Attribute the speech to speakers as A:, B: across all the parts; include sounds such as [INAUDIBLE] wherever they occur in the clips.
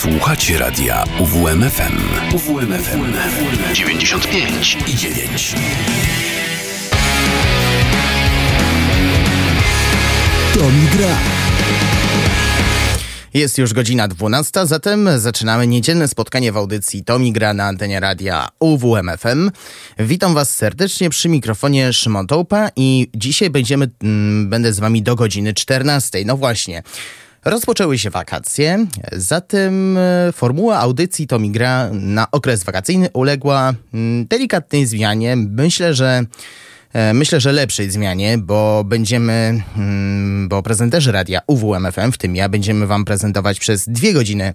A: Słuchacie radia UWMFM. UWMFM 95 i 9.
B: To mi gra.
C: Jest już godzina 12, zatem zaczynamy niedzielne spotkanie w audycji Tomi Gra na antenie radia UWMFM. Witam Was serdecznie przy mikrofonie Szymon Tołpa i dzisiaj będziemy, mm, będę z Wami do godziny 14. No właśnie. Rozpoczęły się wakacje, zatem e, formuła audycji Tomi Gra na okres wakacyjny uległa mm, delikatnej zmianie. Myślę, że e, Myślę, że lepszej zmianie, bo będziemy, mm, bo prezenterzy radia UWMFM, w tym ja, będziemy wam prezentować przez dwie godziny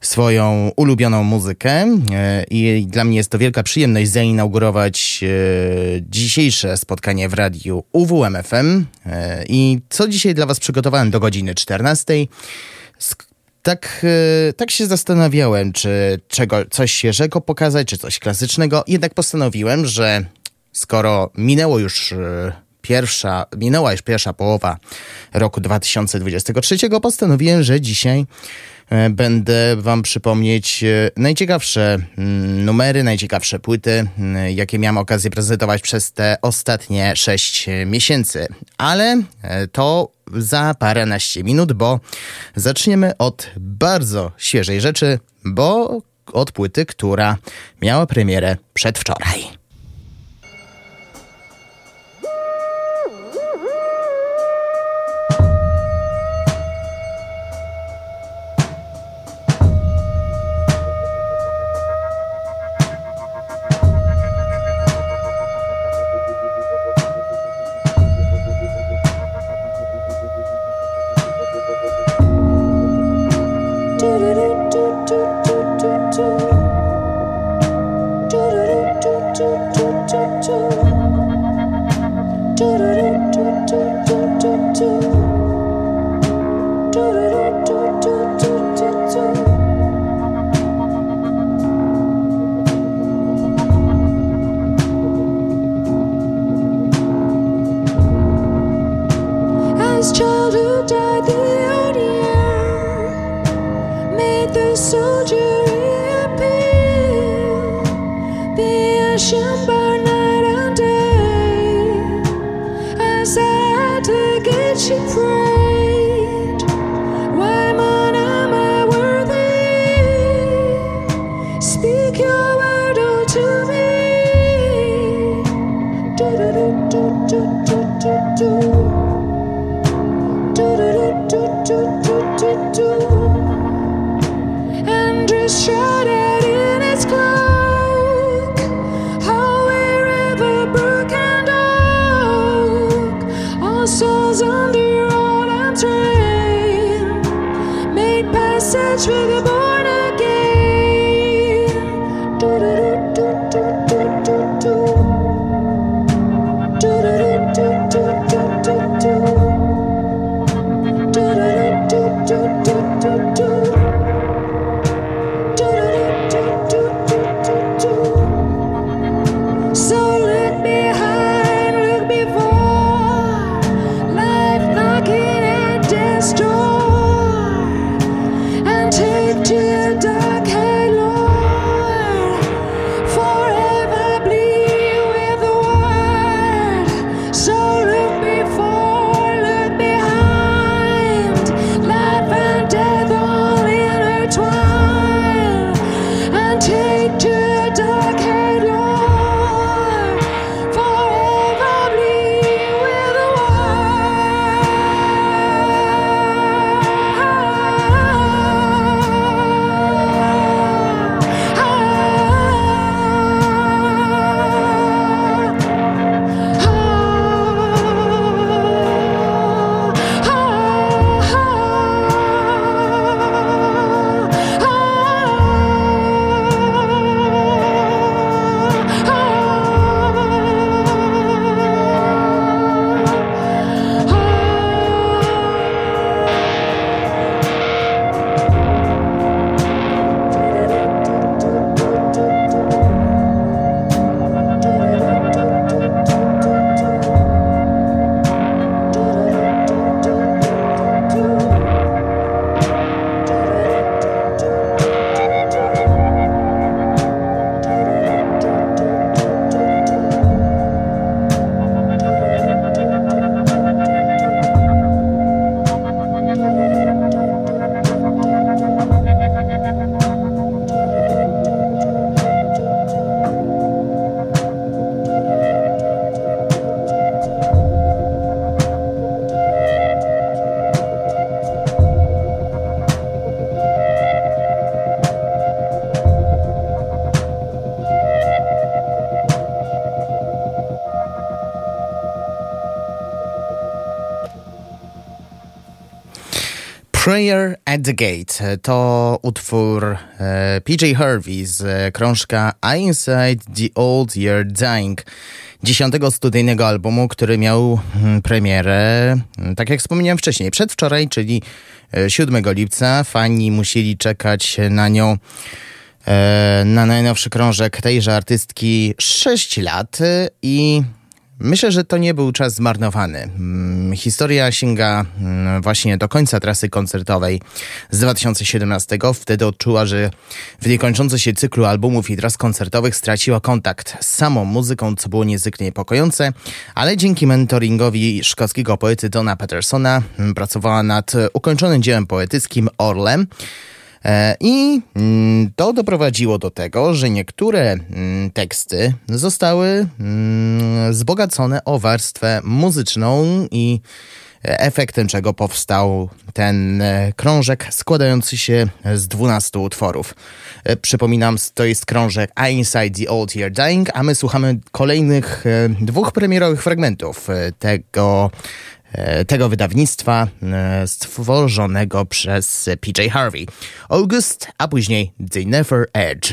C: swoją ulubioną muzykę e, i dla mnie jest to wielka przyjemność zainaugurować e, dzisiejsze spotkanie w radiu UWMFM e, i co dzisiaj dla was przygotowałem do godziny 14. Tak, tak się zastanawiałem, czy czego, coś świeżego pokazać, czy coś klasycznego. Jednak postanowiłem, że skoro minęło już pierwsza, minęła już pierwsza połowa roku 2023, postanowiłem, że dzisiaj będę Wam przypomnieć e, najciekawsze mm, numery, najciekawsze płyty, mm, jakie miałem okazję prezentować przez te ostatnie 6 miesięcy. Ale e, to za paręnaście minut, bo zaczniemy od bardzo świeżej rzeczy, bo od płyty, która miała premierę przedwczoraj.
D: To
E: utwór e, PJ Harvey z krążka Inside the Old Year Dying, dziesiątego studyjnego albumu, który miał mm, premierę, mm, tak jak wspomniałem wcześniej, przedwczoraj, czyli 7 e, lipca. Fani musieli czekać na nią e, na najnowszy krążek tejże artystki 6 lat i Myślę, że to nie był czas zmarnowany. Historia sięga mm, właśnie do końca trasy koncertowej z 2017. Wtedy odczuła, że w niekończący się cyklu albumów i tras koncertowych straciła kontakt z samą muzyką, co było niezwykle niepokojące, ale dzięki mentoringowi szkockiego poety Dona Petersona pracowała nad ukończonym dziełem poetyckim Orlem. E, I mm, to doprowadziło do tego, że niektóre mm, teksty zostały mm, wzbogacone o warstwę muzyczną i efektem czego powstał ten e, krążek składający się z 12 utworów. E, przypominam, to jest krążek Inside the Old Year Dying, a my słuchamy kolejnych dwóch premierowych fragmentów tego tego wydawnictwa e, stworzonego przez PJ Harvey. August, a później The Never Edge.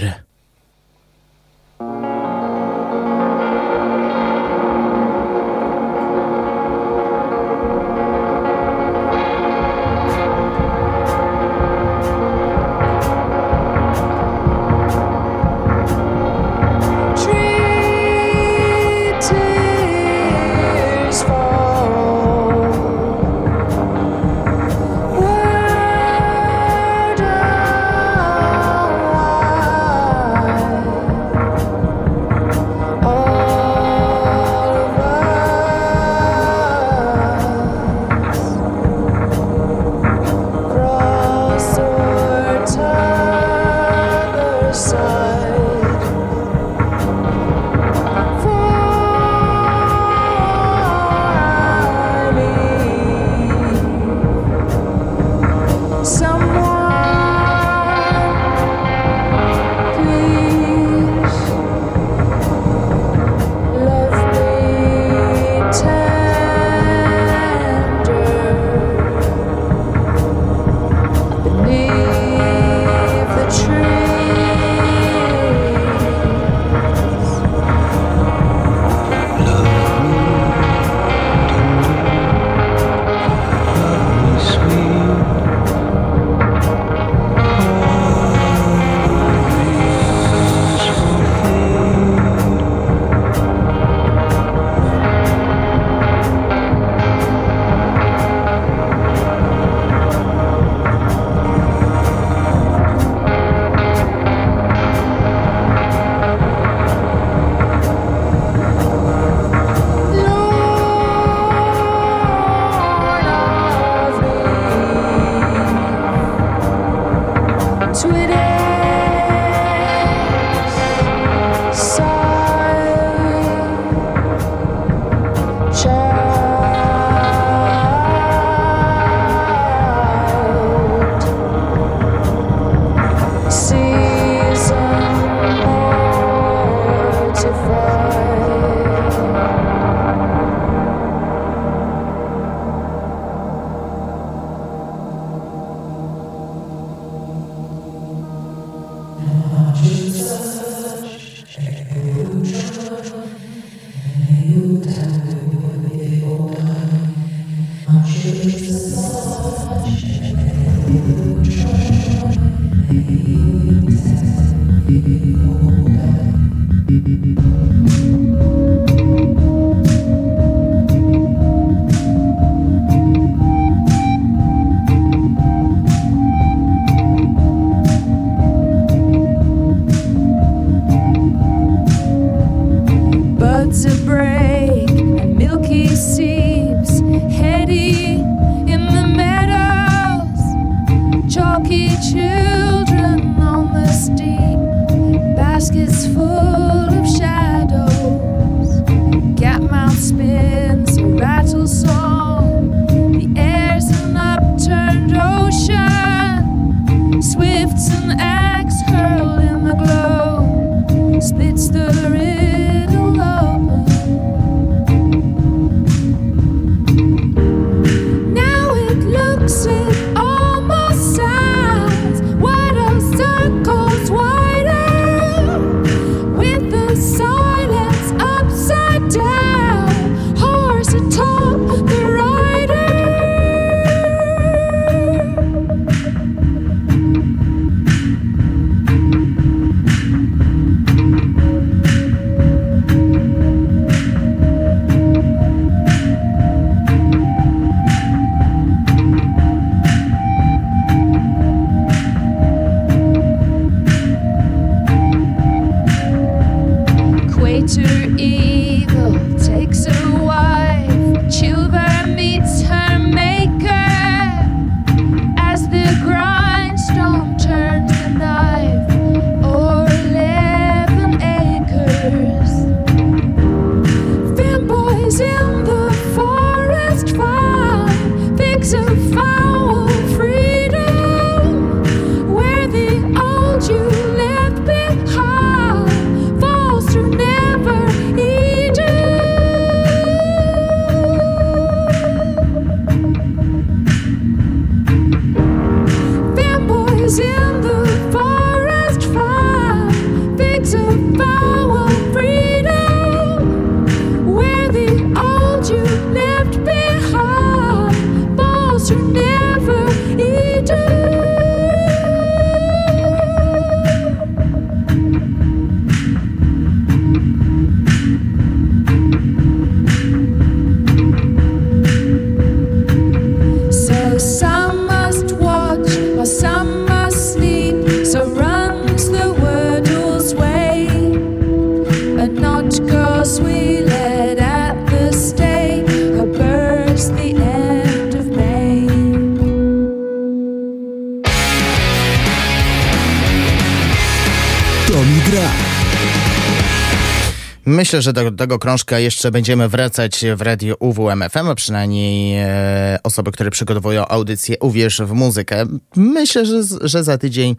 C: Myślę, że do tego krążka jeszcze będziemy wracać w radio UWMFM, a przynajmniej e, osoby, które przygotowują audycję Uwierz w muzykę. Myślę, że, że za tydzień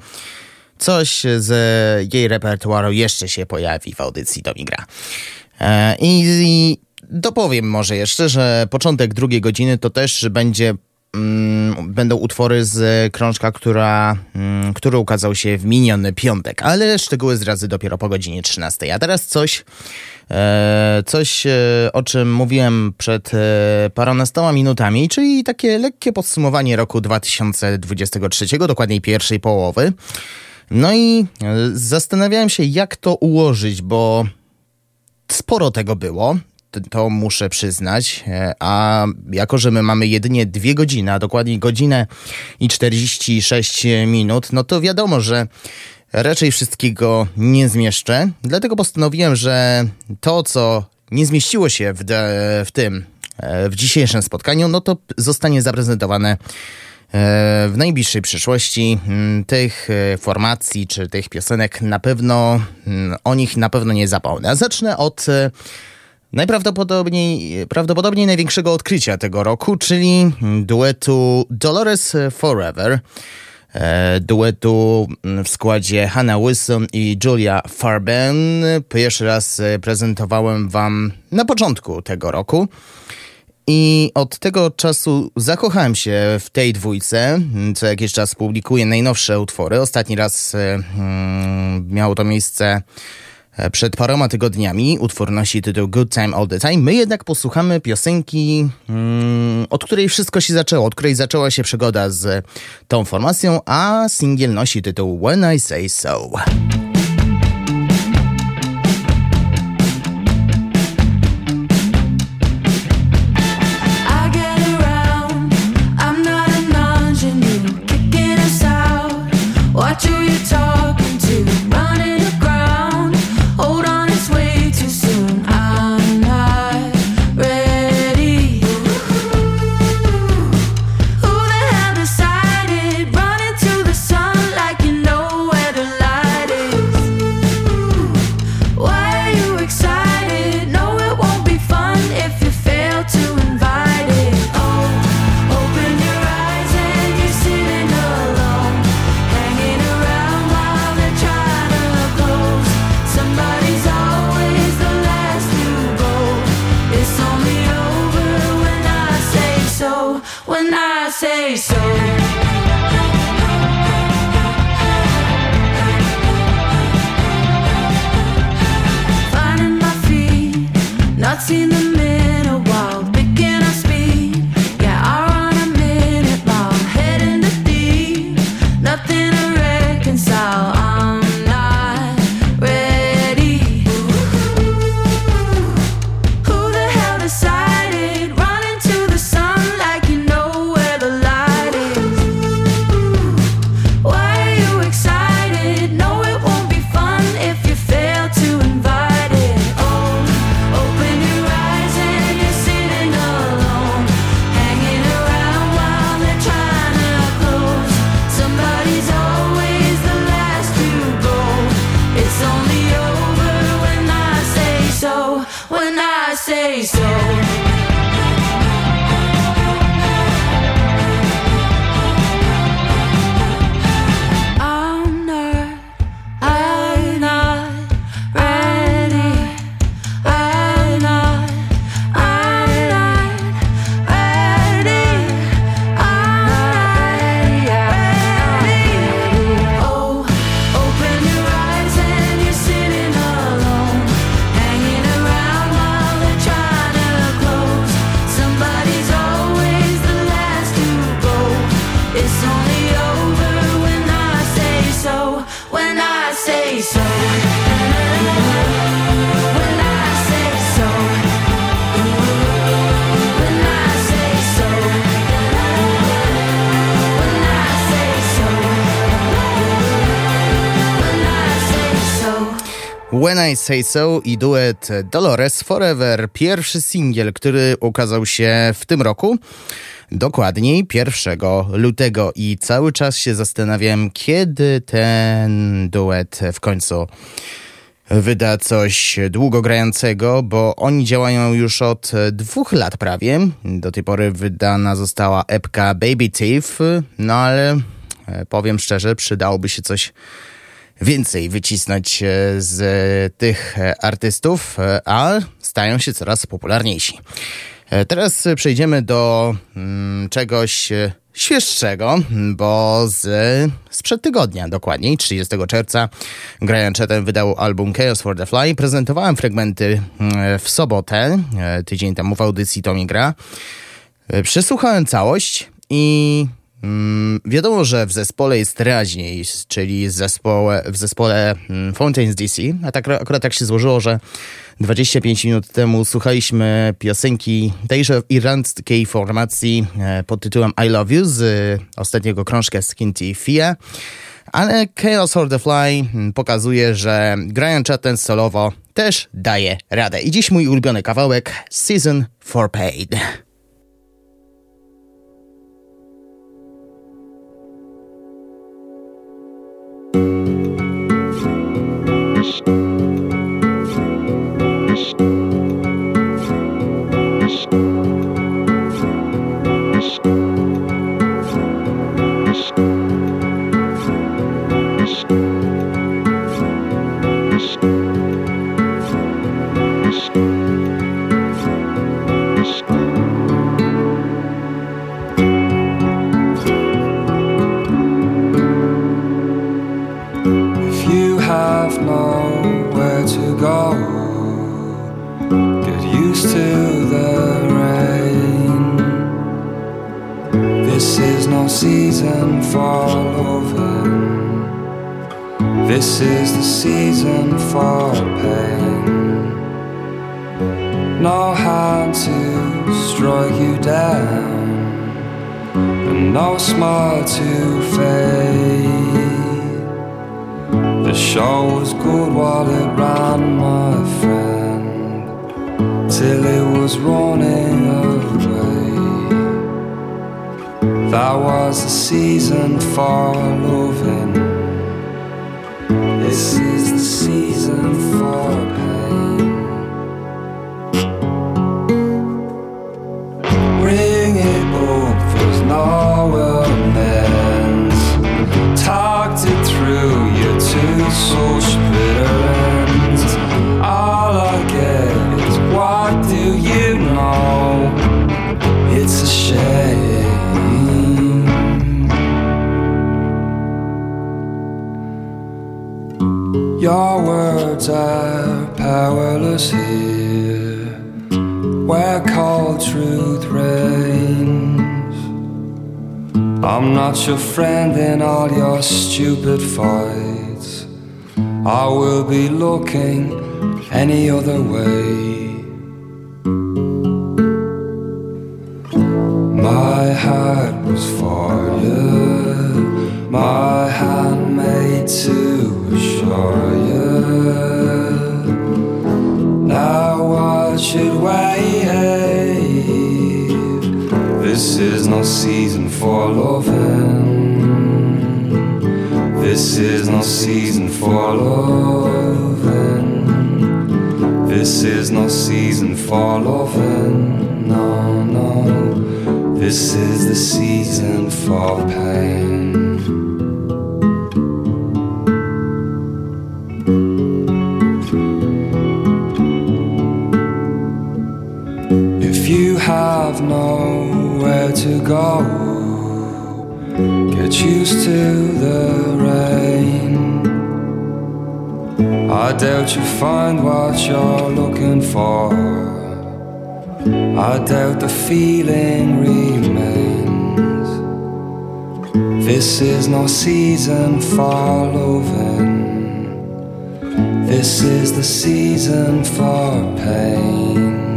C: coś z jej repertuaru jeszcze się pojawi w audycji do Migra. E, I, I dopowiem może jeszcze, że początek drugiej godziny to też będzie Mm, będą utwory z krążka, która, mm, który ukazał się w miniony piątek, ale szczegóły zdradzę dopiero po godzinie 13. A teraz coś, coś e, o czym mówiłem przed e, parunastoma minutami, czyli takie lekkie podsumowanie roku 2023, dokładniej pierwszej połowy. No i zastanawiałem się, jak to ułożyć, bo sporo tego było to muszę przyznać. E, a jako, że my mamy jedynie dwie godziny, a dokładnie godzinę i 46 minut, no to wiadomo, że raczej wszystkiego nie zmieszczę. Dlatego postanowiłem, że to, co nie zmieściło się w, de, w tym, e, w dzisiejszym spotkaniu, no to zostanie zaprezentowane e, w najbliższej przyszłości mm, tych formacji czy tych piosenek na pewno mm, o nich na pewno nie zapomnę. Zacznę od Najprawdopodobniej prawdopodobnie największego odkrycia tego roku, czyli duetu Dolores Forever. E, duetu w składzie Hannah Wilson i Julia Farben. Pierwszy raz prezentowałem wam na początku tego roku. I od tego czasu zakochałem się w tej dwójce. Co jakiś czas publikuję najnowsze utwory. Ostatni raz hmm, miało to miejsce E, przed paroma tygodniami. Utwór nosi tytuł Good Time All the Time. My jednak posłuchamy piosenki, mm, od której wszystko się zaczęło, od której zaczęła się przygoda z tą formacją, a singiel nosi tytuł When I Say So. I Say So i duet Dolores Forever, pierwszy singiel, który ukazał się w tym roku. Dokładniej 1 lutego i cały czas się zastanawiam, kiedy ten duet w końcu wyda coś długogrającego, bo oni działają już od dwóch lat prawie. Do tej pory wydana została epka Baby Thief, no ale e, powiem szczerze, przydałoby się coś więcej wycisnąć e, z tych e, artystów, e, a stają się coraz popularniejsi. Teraz przejdziemy do mm, czegoś świeższego, bo z, sprzed tygodnia, dokładniej 30 czerwca, Brian Chatham wydał album Chaos for the Fly. Prezentowałem fragmenty w sobotę, tydzień temu w audycji Tomi Gra. Przesłuchałem całość i Mm, wiadomo, że w zespole jest raźniej, czyli zespole, w zespole mm, Fountains DC, a tak akurat tak się złożyło, że 25 minut temu słuchaliśmy piosenki tejże irlandzkiej formacji e, pod tytułem I Love You z ostatniego krążka Skinty Fia. Ale Chaos or the Fly mm, pokazuje, że Brian Chatten solowo też daje radę. I dziś mój ulubiony kawałek Season for Paid.
D: Thank This is the season for pain. No hand to strike you down, and no smile to fade. The show was good while it ran, my friend, till it was running away. That was the season for loving. Not your friend in all your stupid fights. I will be looking any other way. For loving. This is no season for loving. No, no. This is the season for pain. If you have nowhere to go. Get used to the rain. I doubt you find what you're looking for. I doubt the feeling remains. This is no season for loving. This is the season for pain.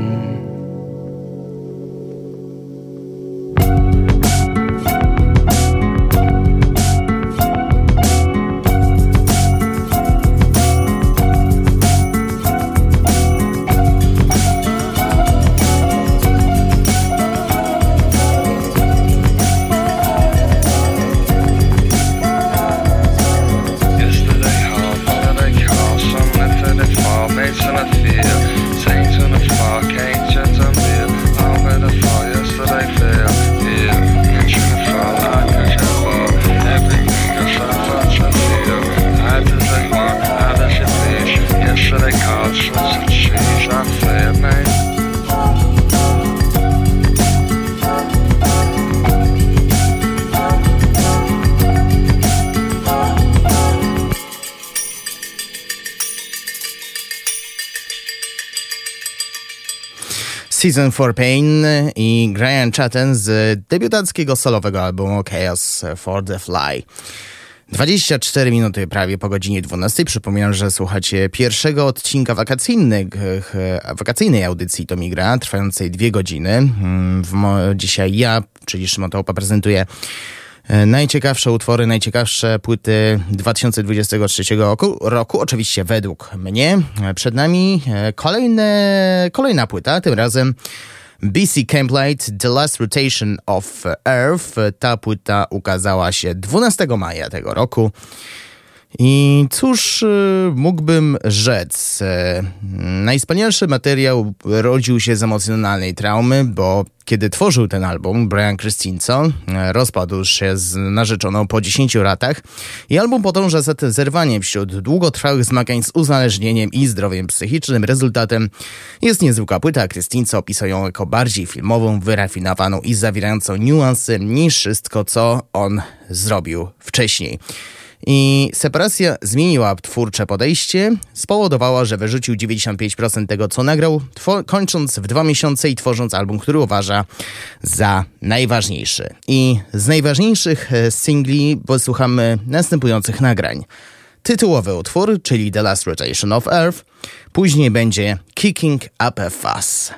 C: Season for Pain i Brian Chatten z debiutackiego solowego albumu Chaos for the Fly. 24 minuty prawie po godzinie 12. Przypominam, że słuchacie pierwszego odcinka wakacyjnej audycji To Migra, trwającej dwie godziny. Mm, dzisiaj ja, czyli Szymon Tołpa, prezentuję najciekawsze utwory, najciekawsze płyty 2023 roku, roku, oczywiście według mnie. Przed nami e, kolejne, kolejna płyta, tym razem BC Camplight The Last Rotation of Earth. Ta płyta ukazała się 12 maja tego roku. I cóż y, mógłbym rzec? E, najwspanialszy materiał rodził się z emocjonalnej traumy, bo kiedy tworzył ten album, Brian Christensen e, rozpadł się z narzeczoną po 10 latach i album podąża za tym zerwaniem wśród długotrwałych zmagań z uzależnieniem i zdrowiem psychicznym. Rezultatem jest niezwykła płyta. Christensen opisał ją jako bardziej filmową, wyrafinowaną i zawierającą niuanse niż wszystko, co on zrobił wcześniej. I separacja zmieniła twórcze podejście, spowodowała, że wyrzucił 95% tego, co nagrał, kończąc w dwa miesiące i tworząc album, który uważa za najważniejszy. I z najważniejszych e, singli posłuchamy następujących nagrań. Tytułowy utwór, czyli The Last Rotation of Earth, później będzie Kicking Up a Fuss.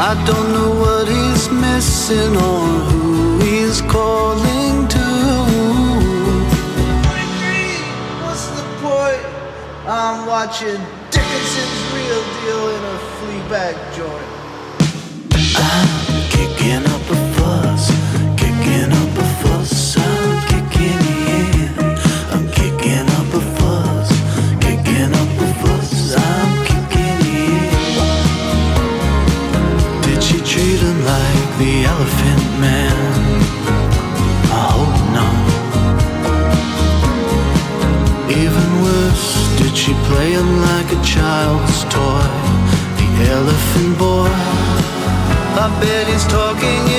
F: I don't know what he's missing or who he's calling to.
G: what's the point? I'm watching Dickinson's real deal in a flea bag joint.
F: Kicking up a like a child's toy? The elephant boy. I bet he's talking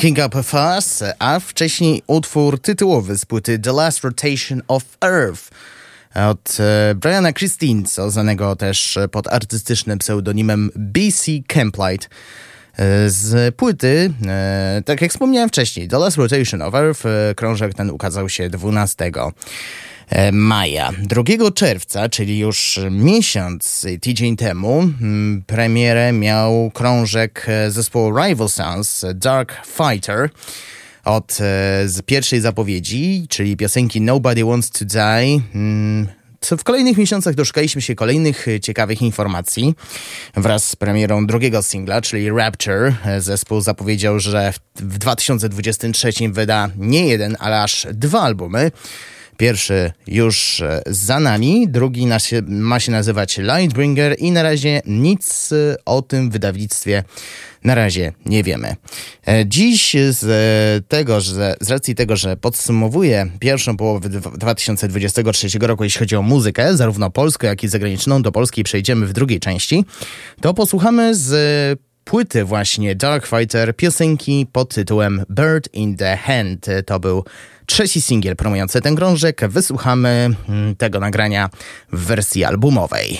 F: it. Kicking Up a Fuss, a
C: wcześniej utwór tytułowy z płyty The Last Rotation of Earth od e, Briana Christinso, znanego też pod artystycznym pseudonimem BC Camplight. E, Z płyty, e, tak jak wspomniałem wcześniej, The Last Rotation of Earth, krążek ten ukazał się 12 e, maja. 2 czerwca, czyli już miesiąc, tydzień temu, premierę miał krążek e, zespołu Rival Sons, Dark Fighter, od e, z pierwszej zapowiedzi, czyli piosenki Nobody Wants to Die. Mm, w kolejnych miesiącach doszukaliśmy się kolejnych e, ciekawych informacji. Wraz z premierą drugiego singla, czyli Rapture, e, zespół zapowiedział, że w 2023 wyda nie jeden, ale aż dwa albumy. Pierwszy już e, za nami, drugi na się, ma się nazywać Lightbringer i na razie nic e, o tym wydawnictwie na razie nie wiemy. E, Dziś z tego, że z racji tego, że podsumowuję pierwszą połowę dwa- 2023 roku, jeśli chodzi o muzykę, zarówno polską, jak i zagraniczną, do polskiej przejdziemy w drugiej części, to posłuchamy z płyty właśnie Dark Fighter piosenki pod tytułem Bird in the Hand. To był trzeci singiel promujący ten krążek. Wysłuchamy mm, tego nagrania w wersji albumowej.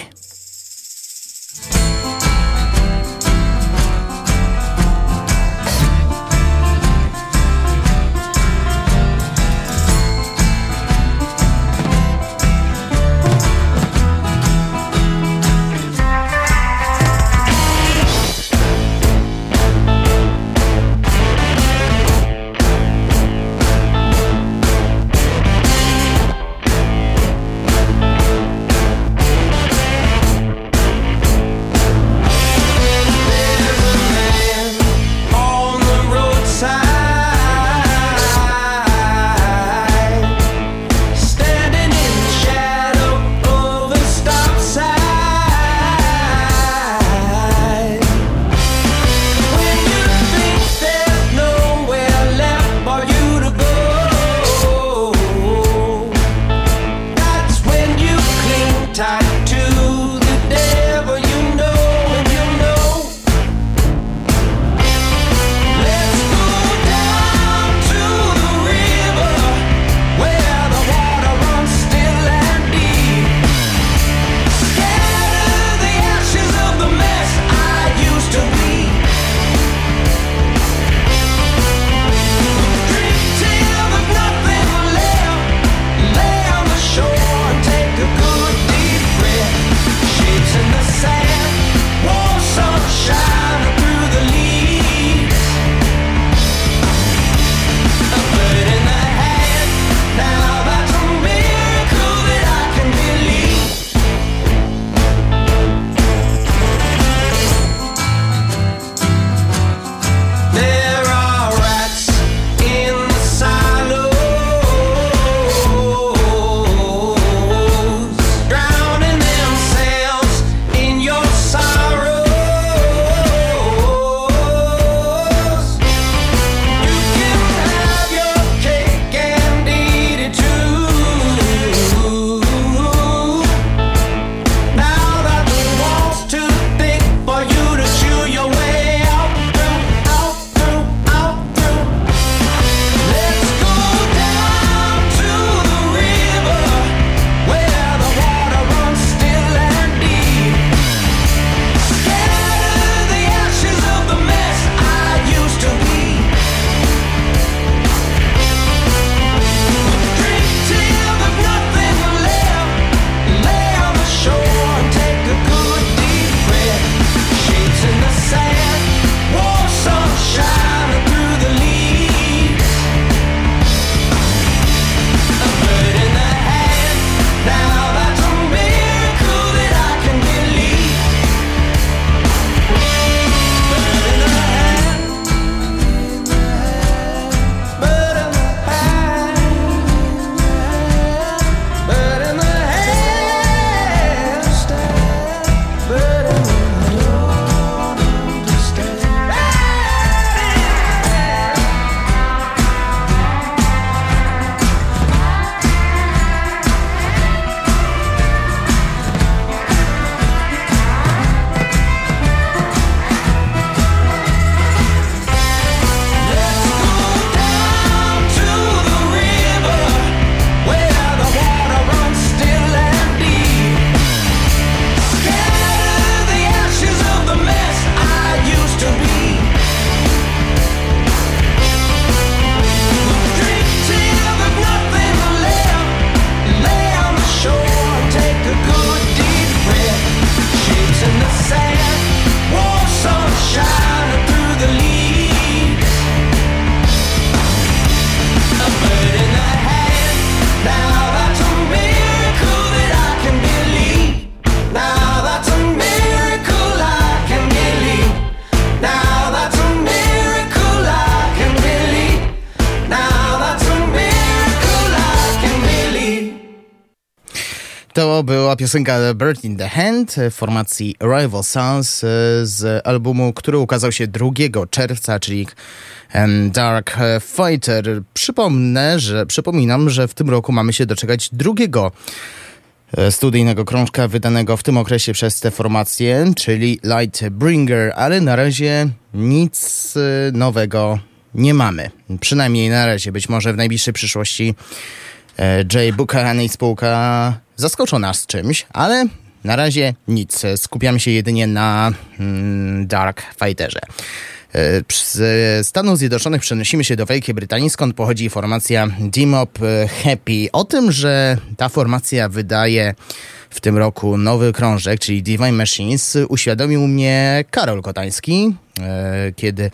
C: Piosenka Bird in the Hand formacji Rival Sons e, z albumu, który ukazał się 2 czerwca, czyli Dark Fighter. Przypomnę, że przypominam, że w tym roku mamy się doczekać drugiego e, studyjnego krążka wydanego w tym okresie przez tę formację, czyli Lightbringer, ale na razie nic e, nowego nie mamy. Przynajmniej na razie, być może w najbliższej przyszłości e, Jay Buchanan i spółka zaskoczą nas czymś, ale na razie nic. Skupiamy się jedynie na mm, Dark Fighterze. E, Z Stanów Zjednoczonych przenosimy się do Wielkiej Brytanii, skąd pochodzi formacja Dimop Happy. O tym, że ta formacja wydaje w tym roku nowy krążek, czyli Divine Machines, uświadomił mnie Karol Kotański, e, kiedy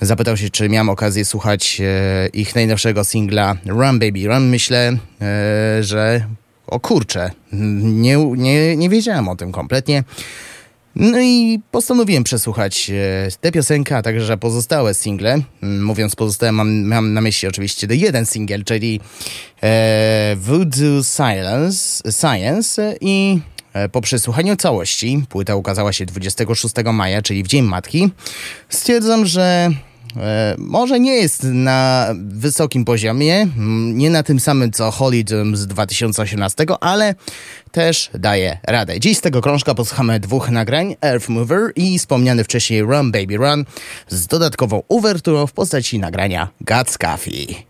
C: zapytał się, czy miałem okazję słuchać e, ich najnowszego singla Run Baby Run. Myślę, że o kurczę, nie, nie, nie wiedziałem o tym kompletnie. No i postanowiłem przesłuchać e, tę piosenkę, a także pozostałe single. Mm, Mówiąc pozostałe, mam, mam na myśli oczywiście ten jeden singiel, czyli e, Voodoo Silence, Science i e, po przesłuchaniu całości, płyta ukazała się 26 maja, czyli w Dzień Matki, stwierdzam, że
H: E, może nie jest na wysokim poziomie, nie na tym samym co Holidom z 2018, ale też daje radę. Dziś z tego krążka posłuchamy dwóch nagrań, Earth Mover i wspomniany wcześniej Run Baby Run z dodatkową uwerturą w postaci nagrania God's Coffee.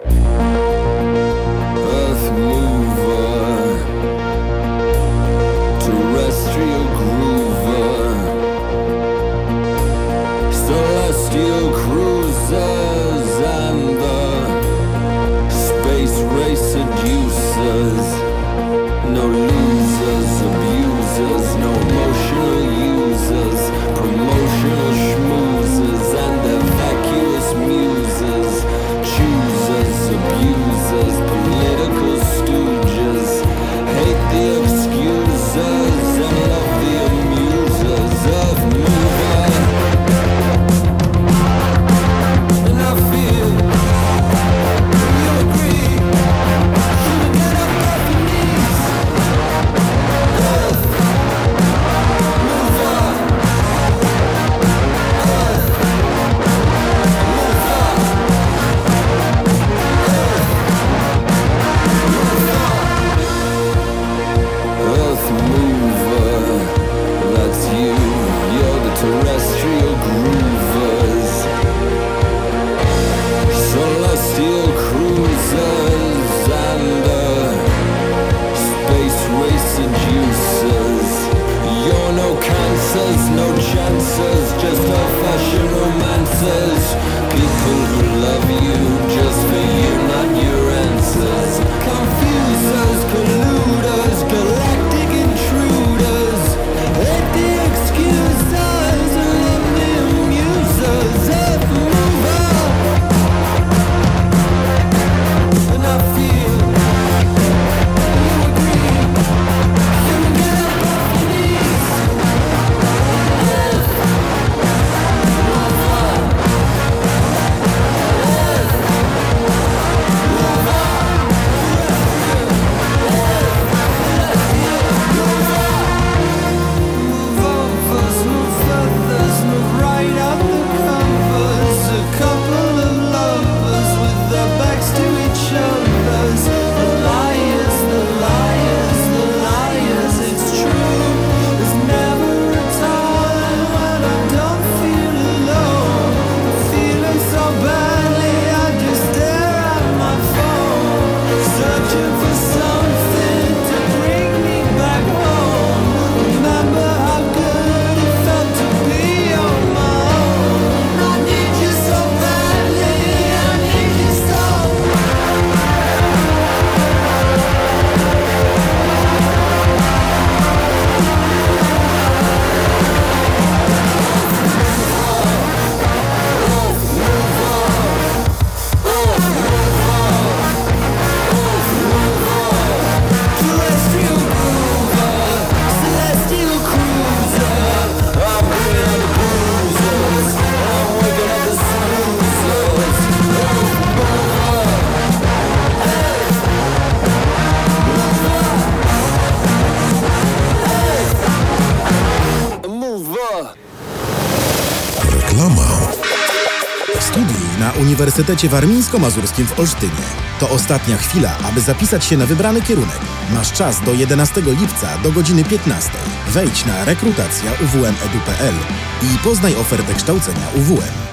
I: Uniwersytecie Warmińsko-Mazurskim w Olsztynie. To ostatnia chwila, aby zapisać się na wybrany kierunek. Masz czas do 11 lipca do godziny 15. Wejdź na rekrutacja uwm.edu.pl i poznaj ofertę kształcenia UWM.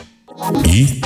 J: I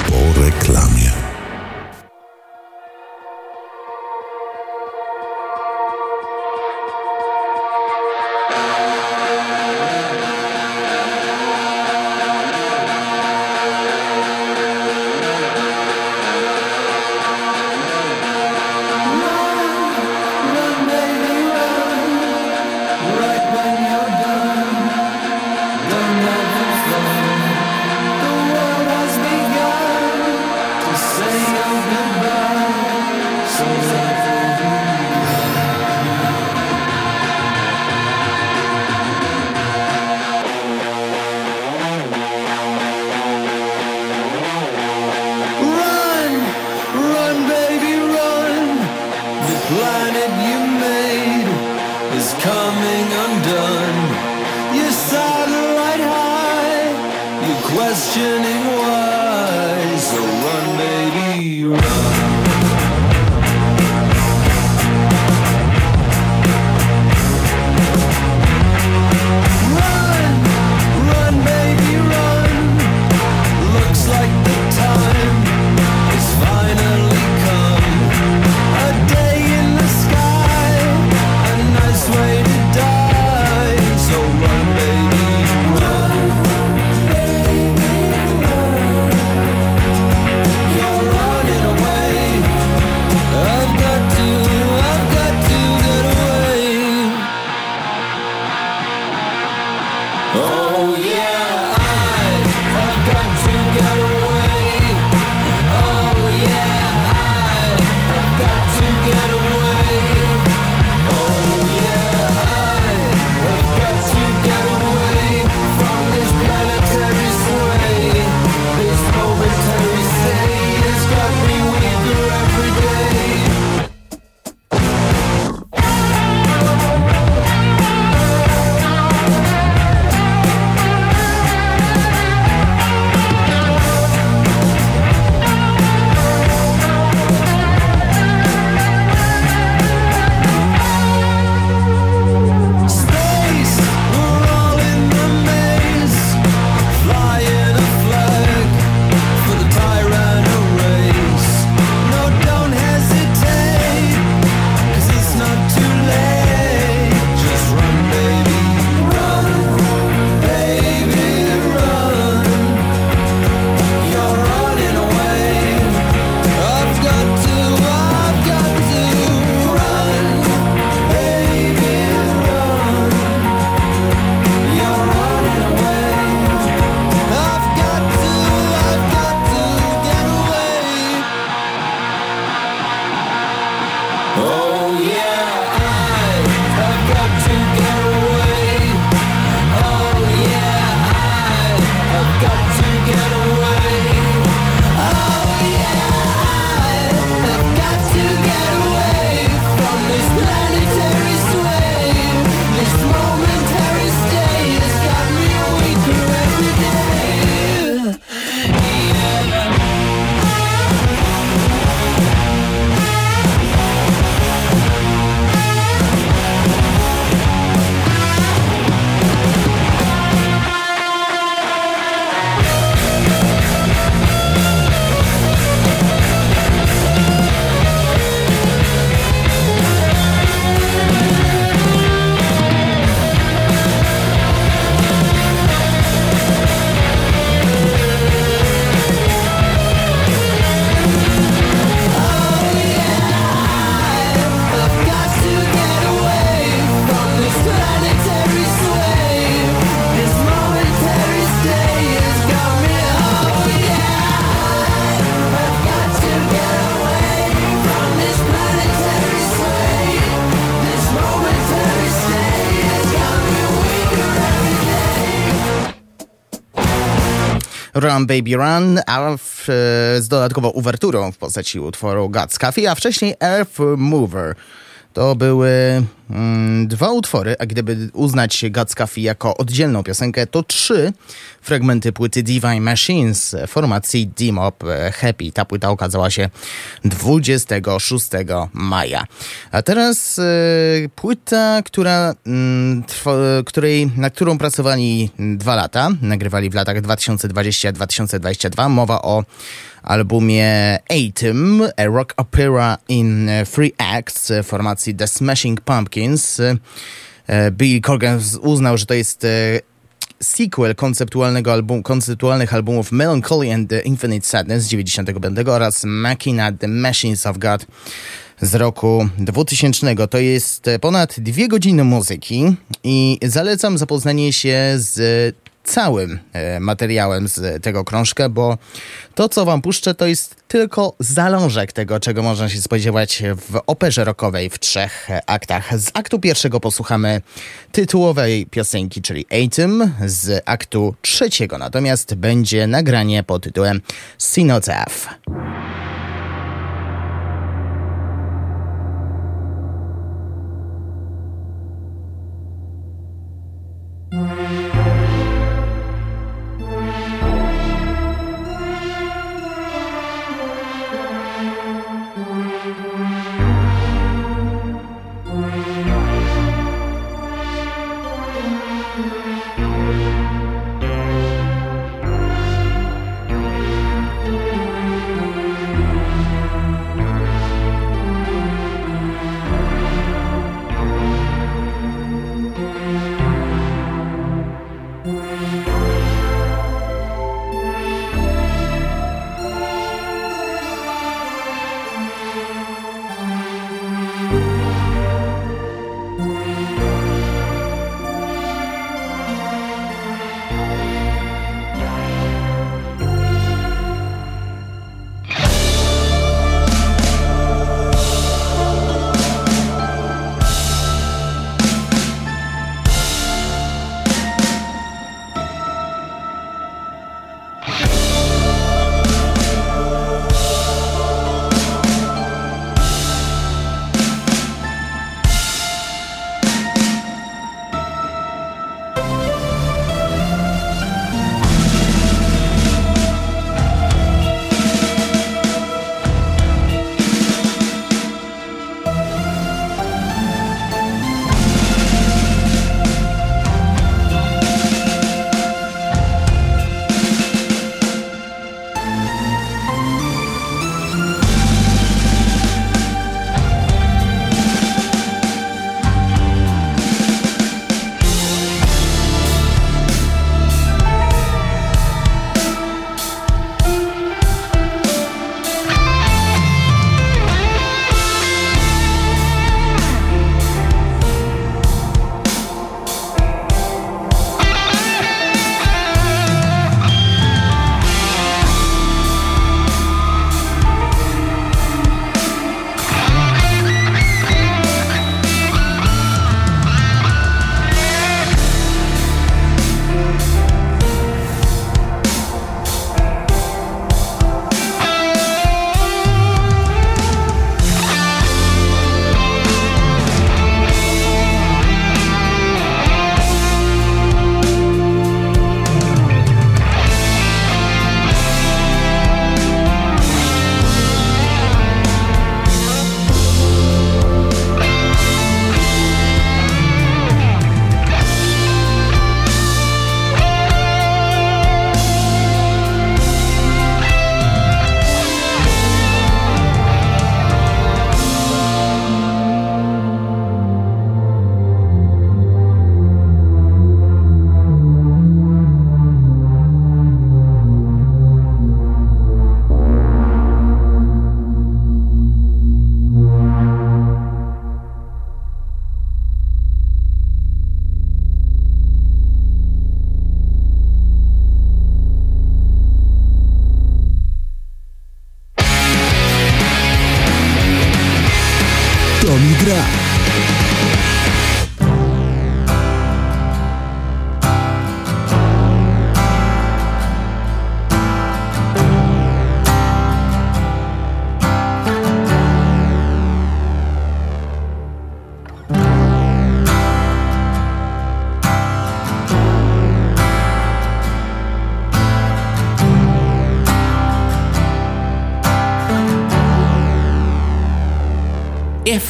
K: Run Baby Run,
L: a
C: w, e, z dodatkową uwerturą w postaci utworu God's Coffee, a wcześniej Earth Mover. To były mm, dwa utwory, a gdyby uznać Coffee jako oddzielną piosenkę, to trzy fragmenty płyty Divine Machines formacji D-Mob e, Happy. Ta płyta okazała się 26 maja. A teraz e, płyta, która, mm, trwa, której, na którą pracowali dwa lata, nagrywali w latach 2020-2022. Mowa o albumie Atom, a rock opera in e, three acts e, formacji The Smashing Pumpkins. E, Bill Corgan uznał, że to jest sequel konceptualnego album, konceptualnych albumów Melancholy and the Infinite Sadness z 95 oraz Machina The Machines of God z roku 2000. To jest ponad dwie godziny muzyki i zalecam zapoznanie się z całym e, materiałem z tego krążka, bo to, co wam puszczę, to jest tylko zalążek tego, czego można się spodziewać w operze rockowej w trzech aktach. Z aktu pierwszego posłuchamy tytułowej piosenki, czyli Atom, z aktu trzeciego natomiast będzie nagranie pod tytułem Synotaph.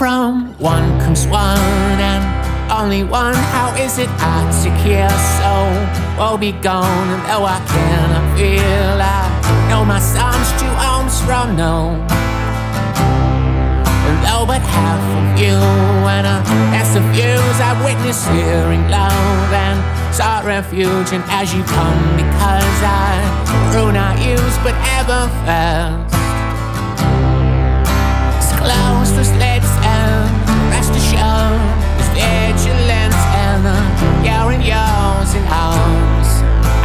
M: From one comes one and only one, how is it hard to care? So will be gone, and though I cannot feel, I know my son's two arms from no. Though but half of you, and uh, that's the views I witness hearing loud and sought refuge, and as you come, because I grew not used but ever fast. Close slits and rest vigilance and.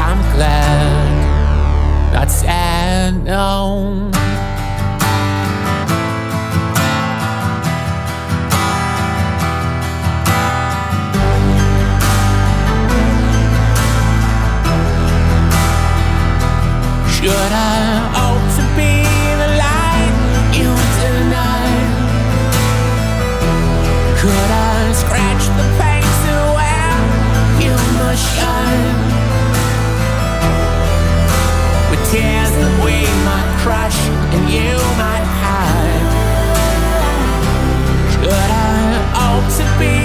M: I'm glad, sad, no. Should I we might crush and you might hide. Should I hope to be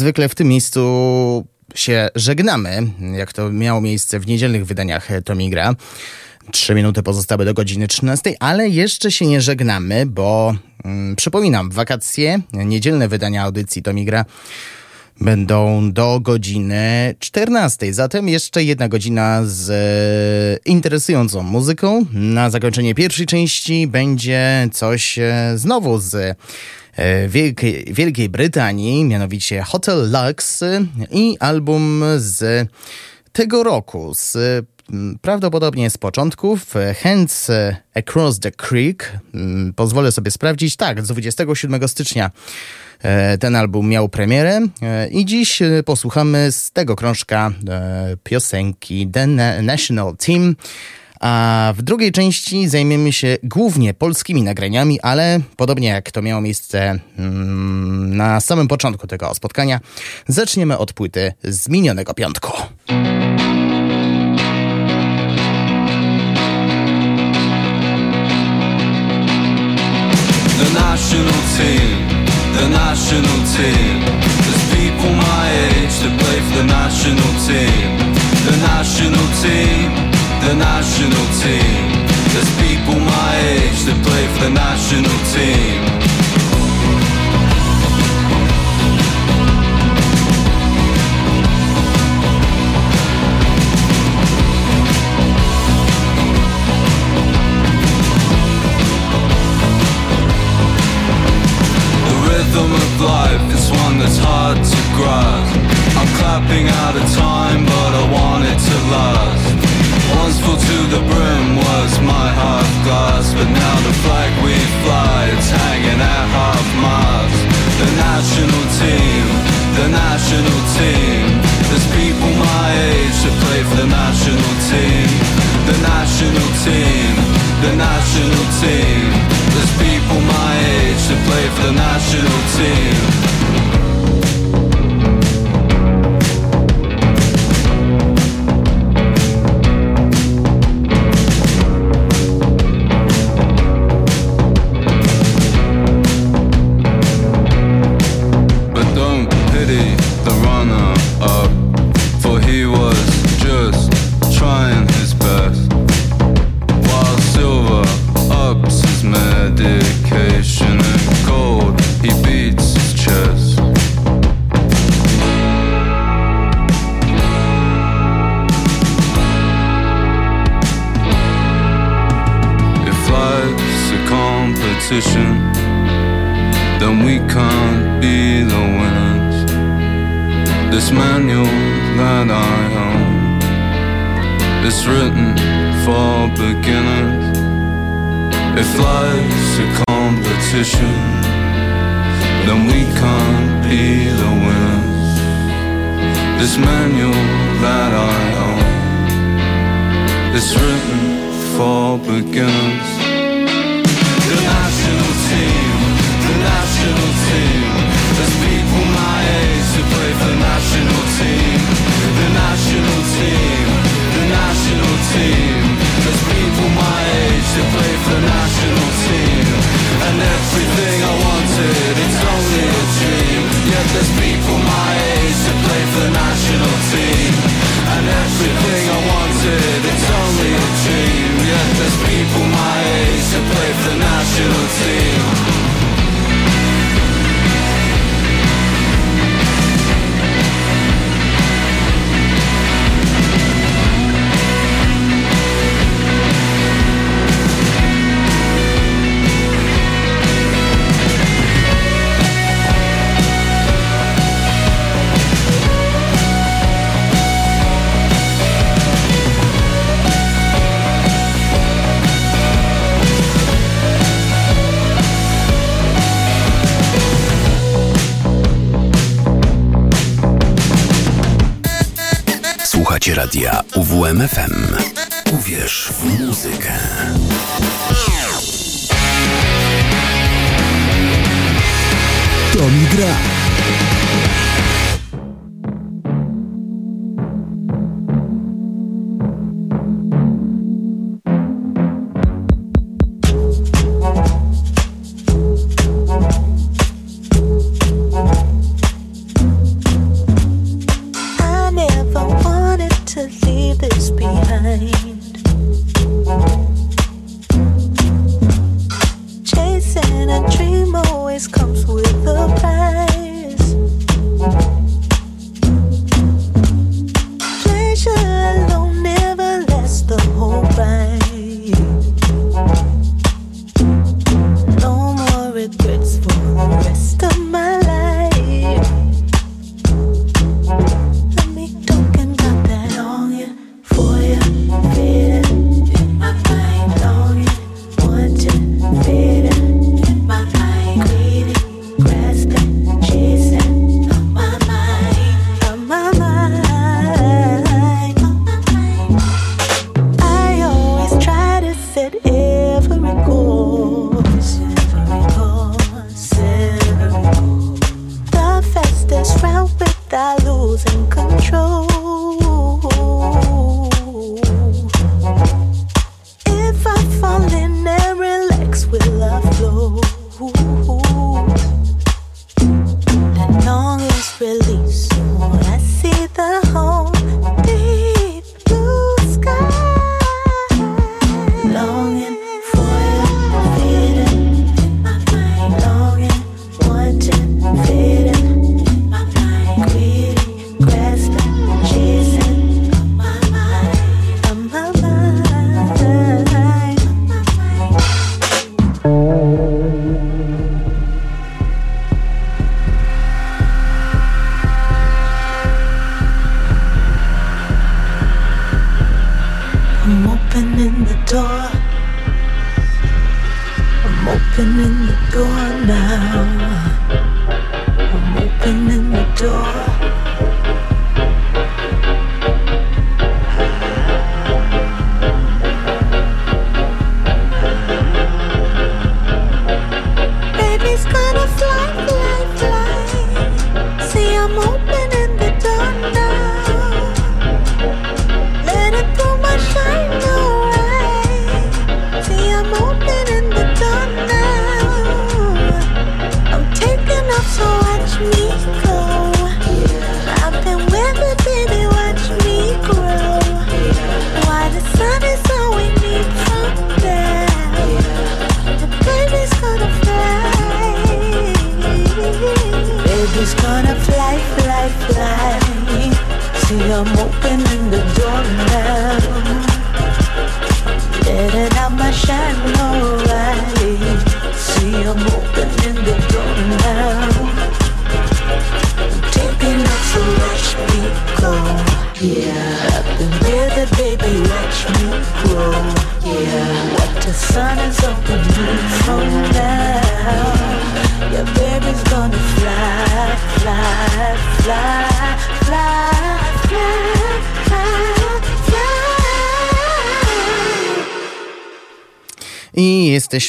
C: Zwykle w tym miejscu się żegnamy, jak to miało miejsce w niedzielnych wydaniach Tomigra. Trzy minuty pozostały do godziny 13, ale jeszcze się nie żegnamy, bo mm, przypominam, wakacje, niedzielne wydania audycji Tomigra będą do godziny 14. Zatem jeszcze jedna godzina z e, interesującą muzyką. Na zakończenie pierwszej części będzie coś e, znowu z e, Wielkiej, Wielkiej Brytanii, mianowicie Hotel Lux e, i album z tego roku, z prawdopodobnie z początków, e, Hands e, Across the Creek. Pozwolę sobie sprawdzić, tak, z 27 stycznia e, ten album miał premierę e, i dziś e, posłuchamy z tego krążka e, piosenki The Na- National Team. A w drugiej części zajmiemy się głównie polskimi nagraniami, ale podobnie jak to miało miejsce mm, na samym początku tego spotkania, zaczniemy od płyty z minionego piątku.
N: The national team, the national team. There's people my age that play for the national team. The national team, the national team. There's people my age that play for the national team. The rhythm of life is one that's hard to grasp. I'm clapping out of time, but I want it to last. Once full to the brim was my half glass, but now the flag we fly, it's hanging at half mast. The national team, the national team. There's people my age that play for the national team. The national team, the national team. There's people my age that play for the national team. position, then we can't be the winners. This manual that I own is written for beginners. The national team, the national team. There's people my age who play for the national team, the national team, the national team. There's people my age who play for the national. There's people my age to play for the national team. And everything I wanted, it's only a dream. Yet there's people my age to play for the national team.
A: Słuchacie radia UWMFM. Uwierz w muzykę.
B: Tomi Gra.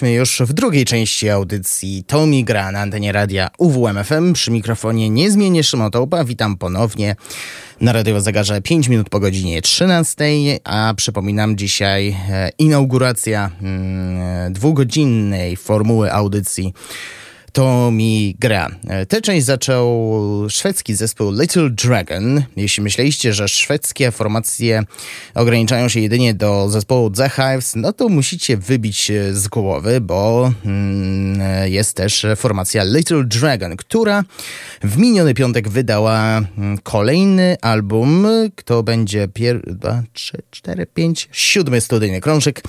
C: Jesteśmy już w drugiej części audycji Tommy gra na antenie radia UWMFM. Przy mikrofonie niezmiennie Szymon Tołpa. Witam ponownie na Radio Zegarze 5 minut po godzinie 13, a przypominam dzisiaj e, inauguracja mm, dwugodzinnej formuły audycji to mi gra. E, Tę część zaczął szwedzki zespół Little Dragon. Jeśli myśleliście, że szwedzkie formacje ograniczają się jedynie do zespołu The Hives, no to musicie wybić z głowy, bo mm, jest też formacja Little Dragon, która w miniony piątek wydała mm, kolejny album. To będzie pier... dwa, trzy, cztery, pięć, siódmy studyjny krążek.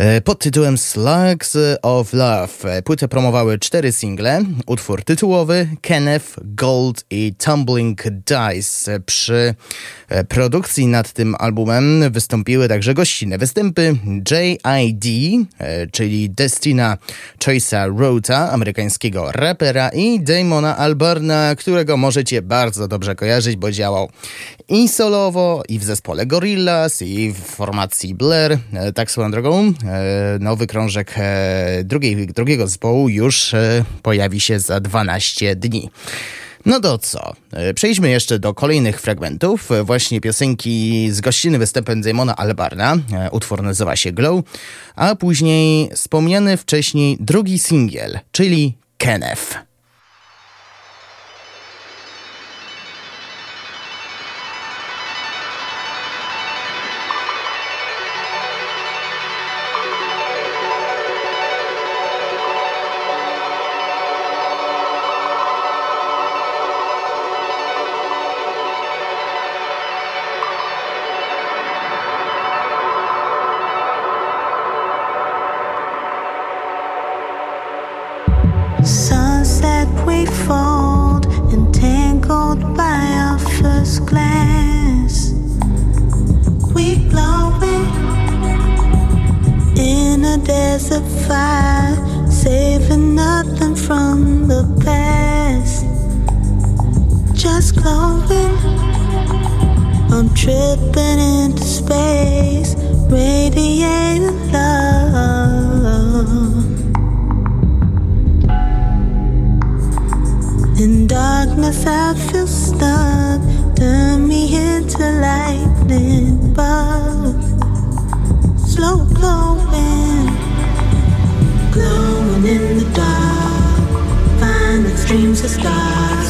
C: E, pod tytułem Slugs of Love. Płytę promowały cztery single, utwór tytułowy, Kenneth, Gold i Tumbling Dice. Przy e, produkcji nad tym albumem wystąpiły także gościnne występy J.I.D., e, czyli Destina Choice'a Rota, amerykańskiego rapera i Damona Albarna, którego możecie bardzo dobrze kojarzyć, bo działał i solowo, i w zespole Gorillaz, i w formacji Blair. E, Tak swoją drogą, e, nowy krążek e, drugiej, drugiego zespołu już pojawi się za 12 dni. No to co? Przejdźmy jeszcze do kolejnych fragmentów. Właśnie piosenki z gościnnym występem Damona Albarna. Utwór nazywa się Glow, a później wspomniany wcześniej drugi singiel, czyli Kenneth.
B: Glowing, I'm tripping into space, radiating love. In darkness, I feel stuck. Turn me into lightning bugs. Slow glowing, glowing in the dark. Find extremes of stars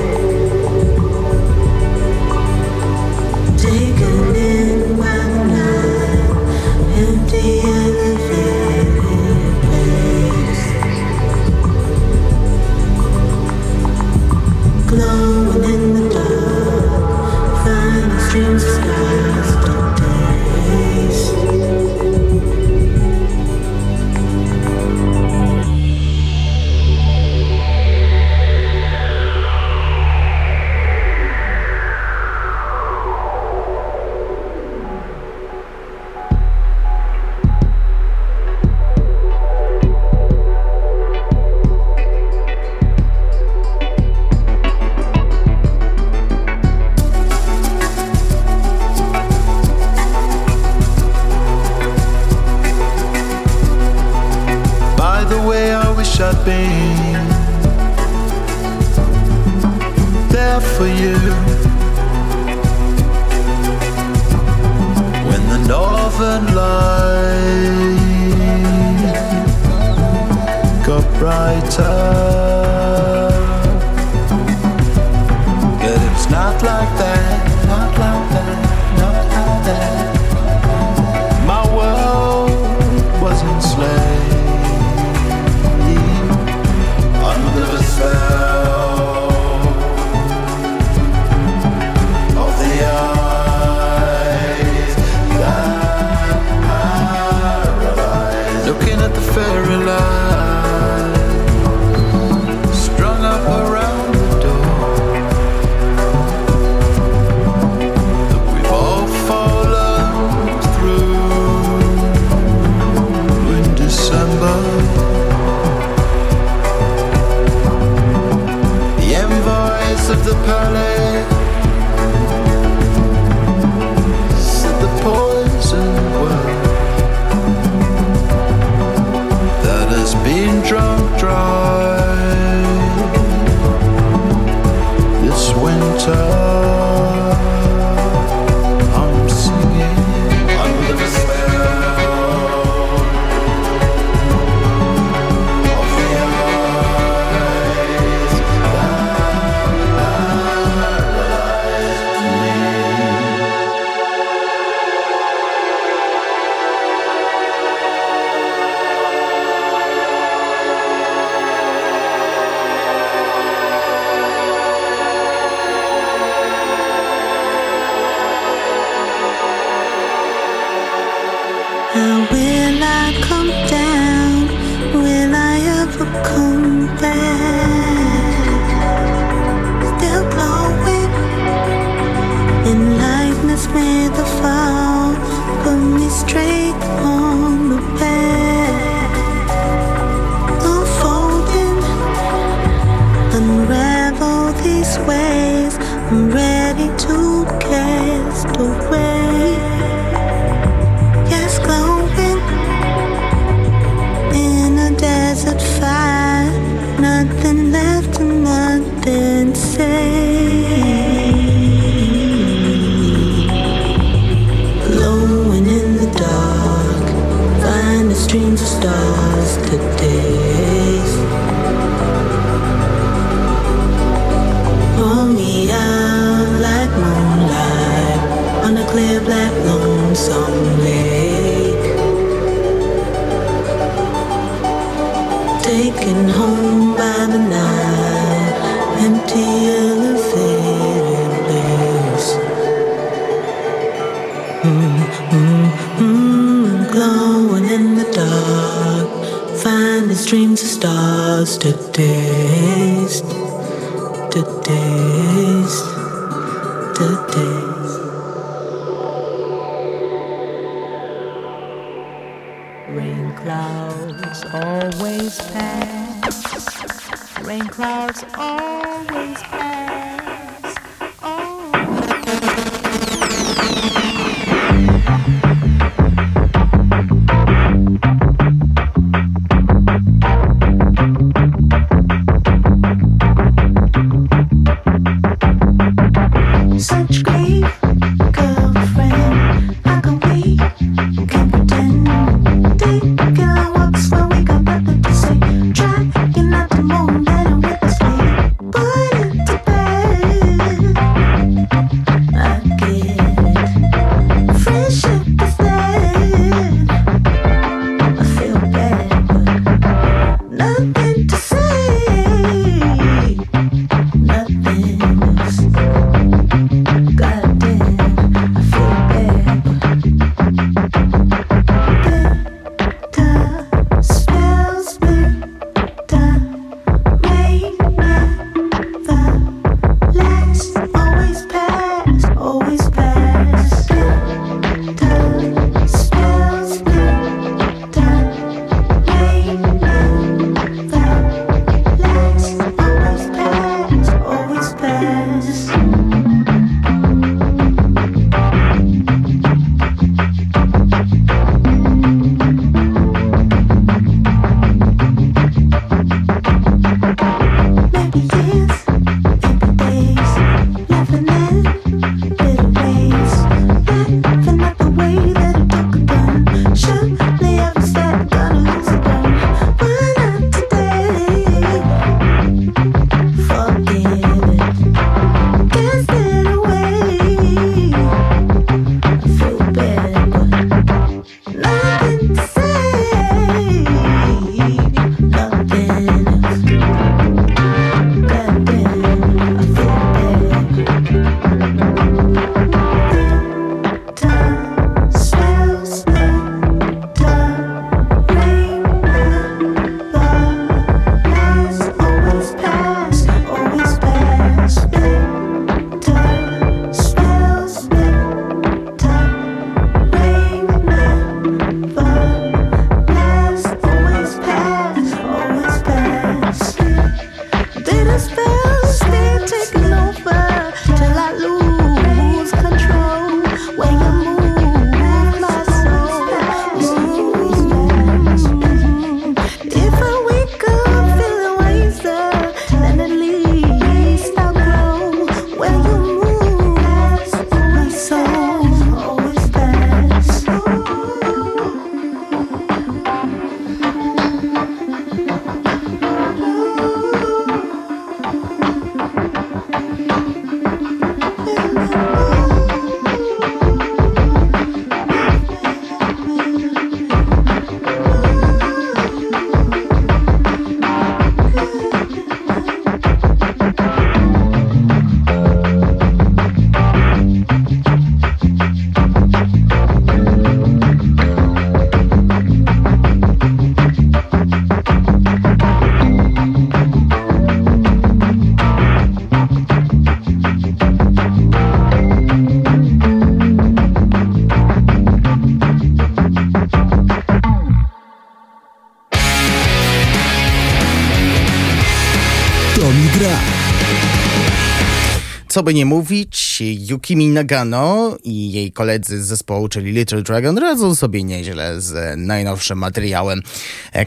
C: Co by nie mówić, Yukimi Nagano i jej koledzy z zespołu, czyli Little Dragon, radzą sobie nieźle z najnowszym materiałem.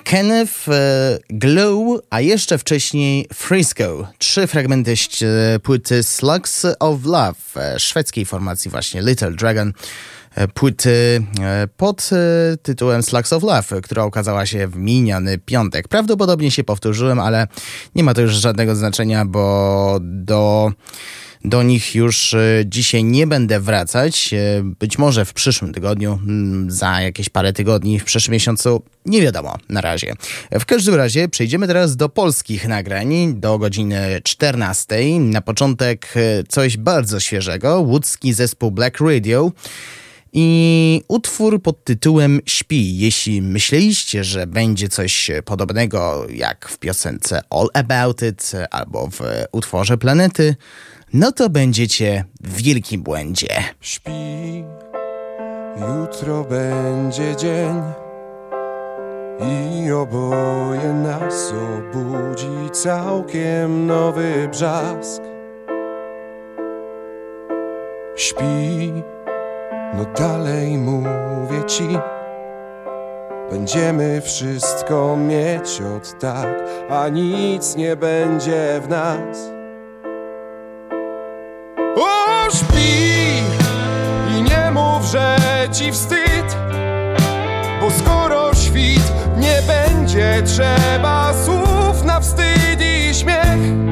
C: Kenneth e, Glow, a jeszcze wcześniej Frisco. Trzy fragmenty ś- płyty Slugs of Love e, szwedzkiej formacji właśnie Little Dragon e, płyty e, pod e, tytułem Slugs of Love, która ukazała się w miniony piątek. Prawdopodobnie się powtórzyłem, ale nie ma to już żadnego znaczenia, bo do do nich już e, dzisiaj nie będę wracać. E, Być może w przyszłym tygodniu, mm, za jakieś parę tygodni, w przyszłym miesiącu, nie wiadomo na razie. W każdym razie przejdziemy teraz do polskich nagrań, do godziny 14. Na początek e, coś bardzo świeżego, łódzki zespół Black Radio. I utwór pod tytułem Śpi. Jeśli myśleliście, że będzie coś podobnego jak w piosence All About It albo w utworze Planety, no to będziecie w wielkim błędzie.
O: Śpi, jutro będzie dzień i oboje nas obudzi całkiem nowy brzask. Śpi, no dalej mówię ci, będziemy wszystko mieć od tak, a nic nie będzie w nas. Śpi i nie mów, że ci wstyd, bo skoro świt nie będzie trzeba słów na wstyd i śmiech.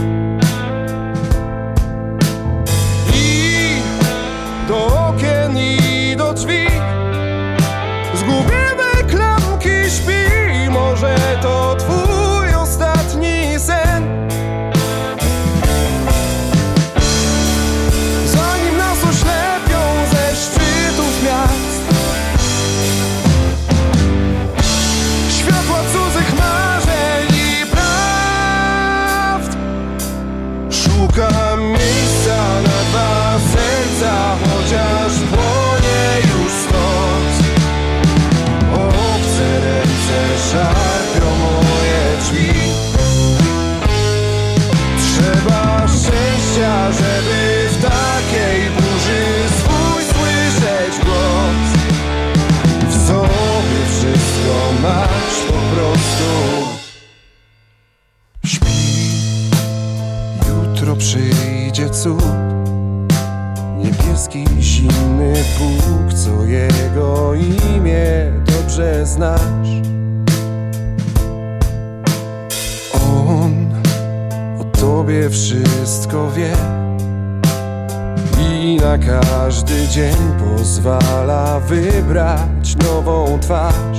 O: Wybrać nową twarz.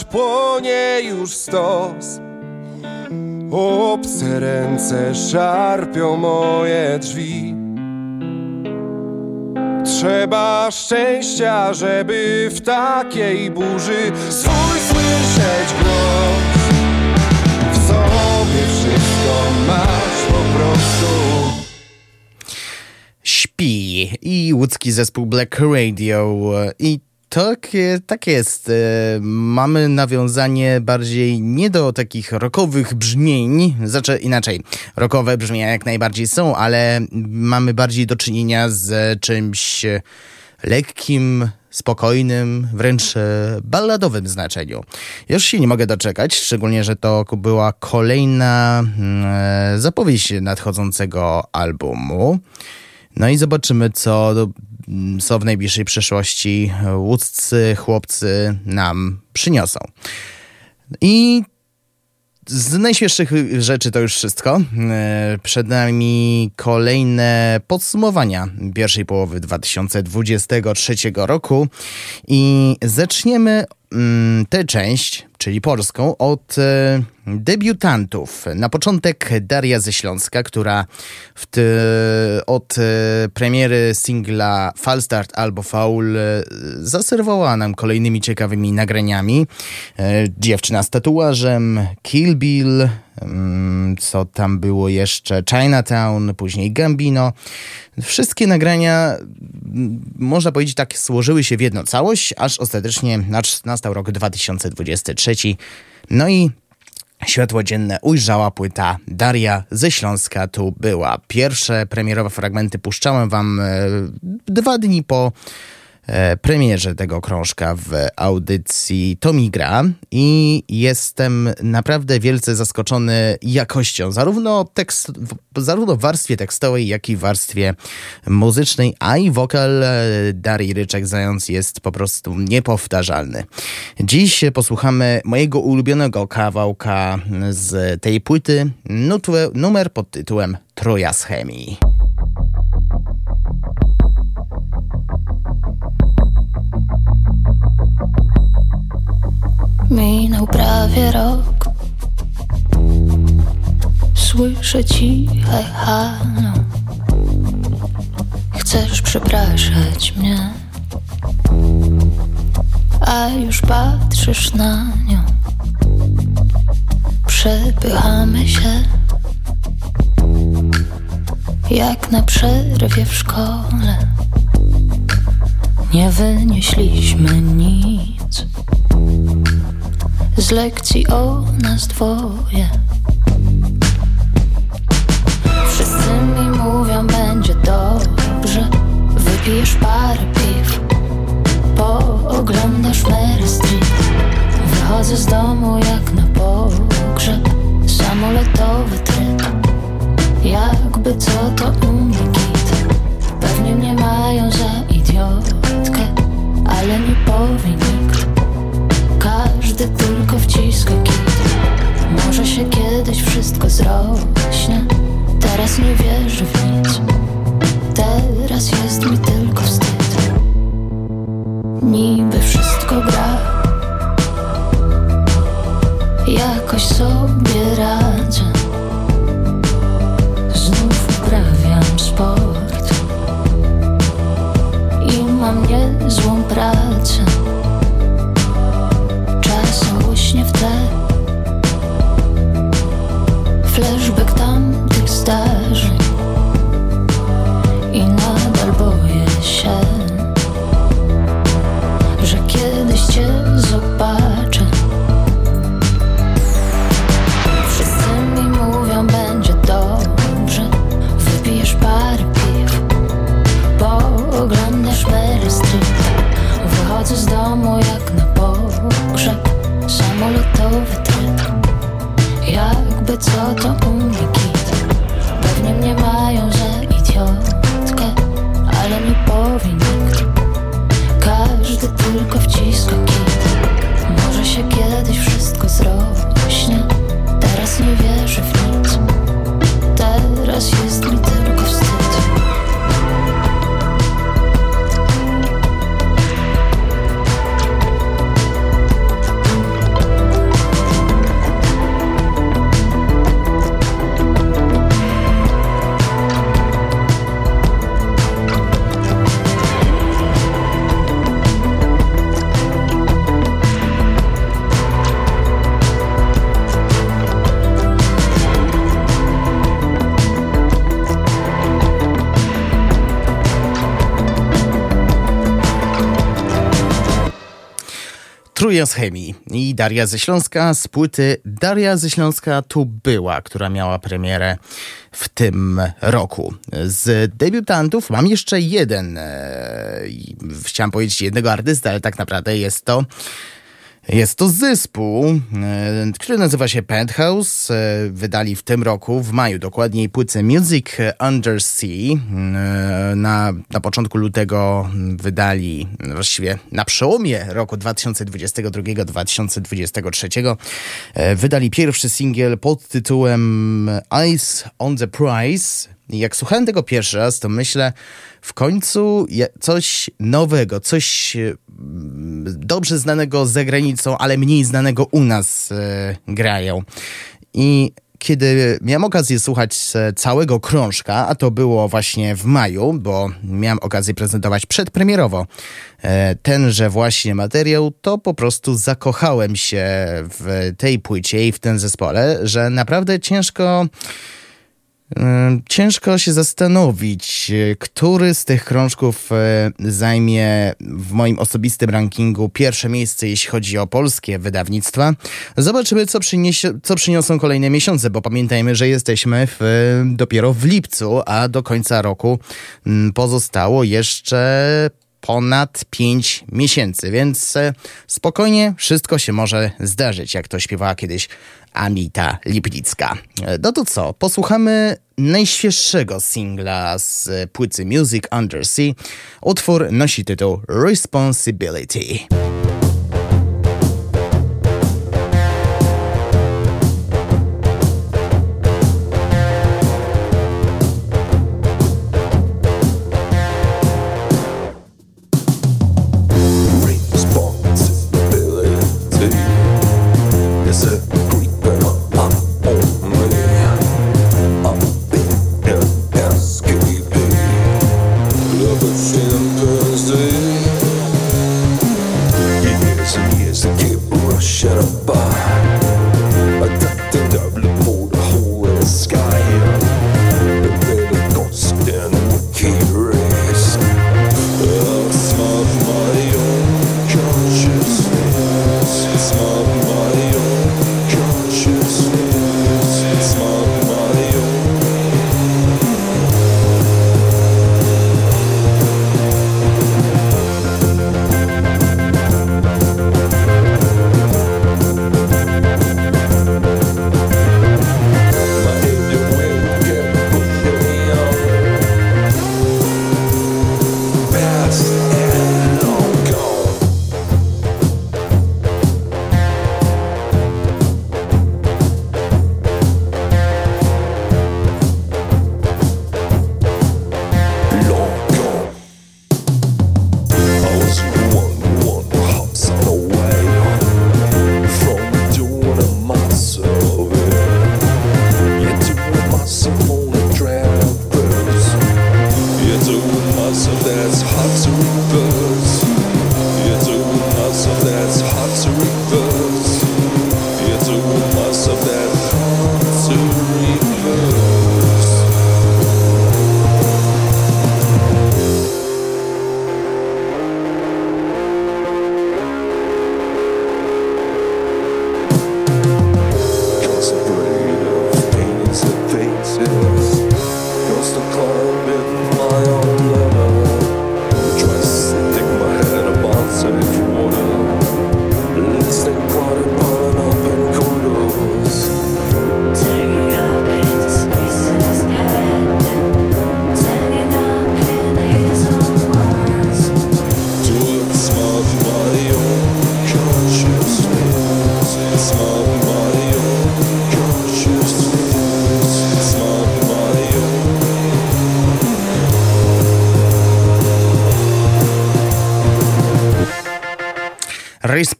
O: Chociaż płonie już stos. Obce ręce szarpią moje drzwi. Trzeba szczęścia, żeby w takiej burzy swój słyszeć głos. W sobie wszystko masz po prostu.
C: Śpi i łódzki zespół Black Radio i tak, tak jest. E, Mamy nawiązanie bardziej nie do takich rockowych brzmień, znaczy inaczej. Rockowe brzmienia jak najbardziej są, ale mamy bardziej do czynienia z czymś lekkim, spokojnym, wręcz e, balladowym znaczeniu. Już się nie mogę doczekać, szczególnie, że to była kolejna mm, e, zapowiedź nadchodzącego albumu. No i zobaczymy, co, co w najbliższej przyszłości łódzcy chłopcy nam przyniosą. I z najświeższych rzeczy to już wszystko. E, Przed nami kolejne podsumowania pierwszej połowy 2023 roku i zaczniemy mm, tę część, czyli polską, od e, debiutantów. Na początek Daria ze Śląska, która ty, od e, premiery singla Falstart albo Faul e, zaserwowała nam kolejnymi ciekawymi nagraniami. Dziewczyna z tatuażem, Kill Bill, mm, co tam było jeszcze, Chinatown, później Gambino. Wszystkie nagrania, mm, można powiedzieć, tak złożyły się w jedną całość, aż ostatecznie nastał rok 2023. No i Światło dzienne ujrzała płyta Daria ze Śląska. Tu była. Pierwsze premierowe fragmenty puszczałem wam e, dwa dni po premierze tego krążka w audycji Tomigra i jestem naprawdę wielce zaskoczony jakością zarówno, tekst, zarówno w warstwie tekstowej, jak i w warstwie muzycznej, a i wokal e, Darii Ryczek-Zając jest po prostu niepowtarzalny. Dziś posłuchamy mojego ulubionego kawałka z tej płyty, numer pod tytułem Troja z chemii.
P: Minął prawie rok. Słyszę ciche halo. Chcesz przepraszać mnie? A już patrzysz na nią. Przepychamy się. Jak na przerwie w szkole. Nie wynieśliśmy nic z lekcji o nas dwoje. Wszyscy mi mówią, będzie dobrze. Wypijesz parę piw, pooglądasz Mary Street. Wychodzę z domu jak na pogrzeb, samolotowy tryb. Jakby co to u mnie git. Pewnie mnie mają za idiotkę, ale nie powie Każdy tylko wciska kit Może się kiedyś wszystko zrośnie. Teraz nie wierzę w nic. Teraz jest mi tylko wstyd. Niby wszystko gra. Jakoś sobie radzę. Znów uprawiam sport. I mam niezłą pracę Flashback tamtych zdarzeń I Jakby co to u mnie git. Pewnie mnie mają za idiotkę Ale nie powie nikt. Każdy tylko wciska kit. Może się kiedyś wszystko zrośnie. Teraz nie wierzę w nic. Teraz jest mi
C: Trójka z chemii i Daria ze Śląska z płyty Daria ze Śląska tu była, która miała premierę w tym roku. Z debiutantów mam jeszcze jeden, e, i chciałem powiedzieć jednego artysta, ale tak naprawdę jest to jest to zespół, e, który nazywa się Penthouse. E, Wydali w tym roku, w maju dokładniej, płytę Music Under Sea. E, Na, na początku lutego wydali, właściwie na przełomie roku 2022-2023, e, wydali pierwszy singiel pod tytułem Ice on the Prize. Jak słuchałem tego pierwszy raz, to myślę, w końcu coś nowego, coś e, dobrze znanego za granicą, ale mniej znanego u nas e, grają. I kiedy miałem okazję słuchać e, całego krążka, a to było właśnie w maju, bo miałem okazję prezentować przedpremierowo tenże właśnie materiał, to po prostu zakochałem się w tej płycie i w tym zespole, że naprawdę ciężko Ciężko się zastanowić, który z tych krążków y, zajmie w moim osobistym rankingu pierwsze miejsce, jeśli chodzi o polskie wydawnictwa. Zobaczymy, co, przyniesie, co przyniosą kolejne miesiące, bo pamiętajmy, że jesteśmy w, dopiero w lipcu, a do końca roku mm, pozostało jeszcze ponad 5 miesięcy, więc e, spokojnie wszystko się może zdarzyć, jak to śpiewała kiedyś Anita Lipnicka. E, No to co, posłuchamy najświeższego singla z płyty Music Under Sea. Utwór nosi tytuł responsibility.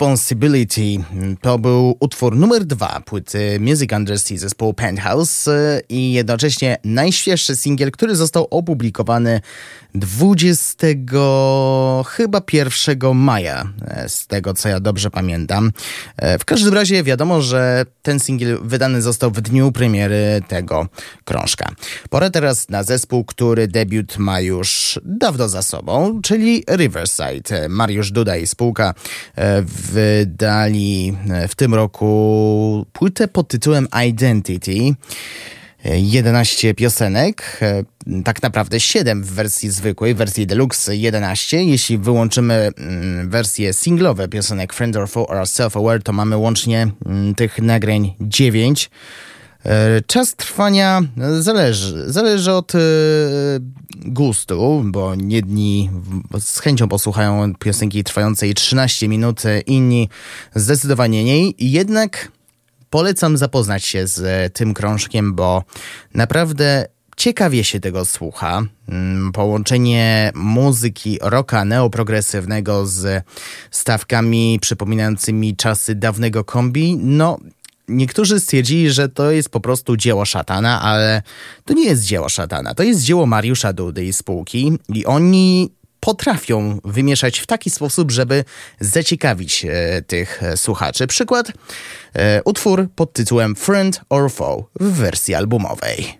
F: Responsibility. To
C: był utwór numer dwa płyty Music Under Sea zespołu Penthouse e, i jednocześnie najświeższy singiel, który został opublikowany 20 chyba 1 maja, z tego co ja dobrze pamiętam. E, W każdym razie wiadomo, że ten singiel wydany został w dniu premiery tego krążka. Pora teraz na zespół, który debiut ma już dawno za sobą, czyli Riverside. Mariusz Duda i spółka e, wydali e, w tym roku płytę pod tytułem Identity. E, 11 piosenek, e, tak naprawdę 7 w wersji zwykłej, w wersji deluxe 11. Jeśli wyłączymy mm, wersje singlowe piosenek Friend or Foe or Self-Aware, to mamy łącznie mm, tych nagrań 9. E, Czas trwania zależy, zależy od e, gustu, bo jedni z chęcią posłuchają piosenki trwającej 13 minut, inni zdecydowanie mniej. Jednak polecam zapoznać się z e, tym krążkiem, bo naprawdę ciekawie się tego słucha. Mm, Połączenie muzyki rocka neoprogresywnego z stawkami przypominającymi czasy dawnego kombi, no Niektórzy stwierdzili, że to jest po prostu dzieło szatana, ale to nie jest dzieło szatana. To jest dzieło Mariusza Dudy i spółki i oni potrafią wymieszać w taki sposób, żeby zaciekawić e, tych e, słuchaczy. Przykład, e, utwór pod tytułem Friend or Foe w wersji albumowej.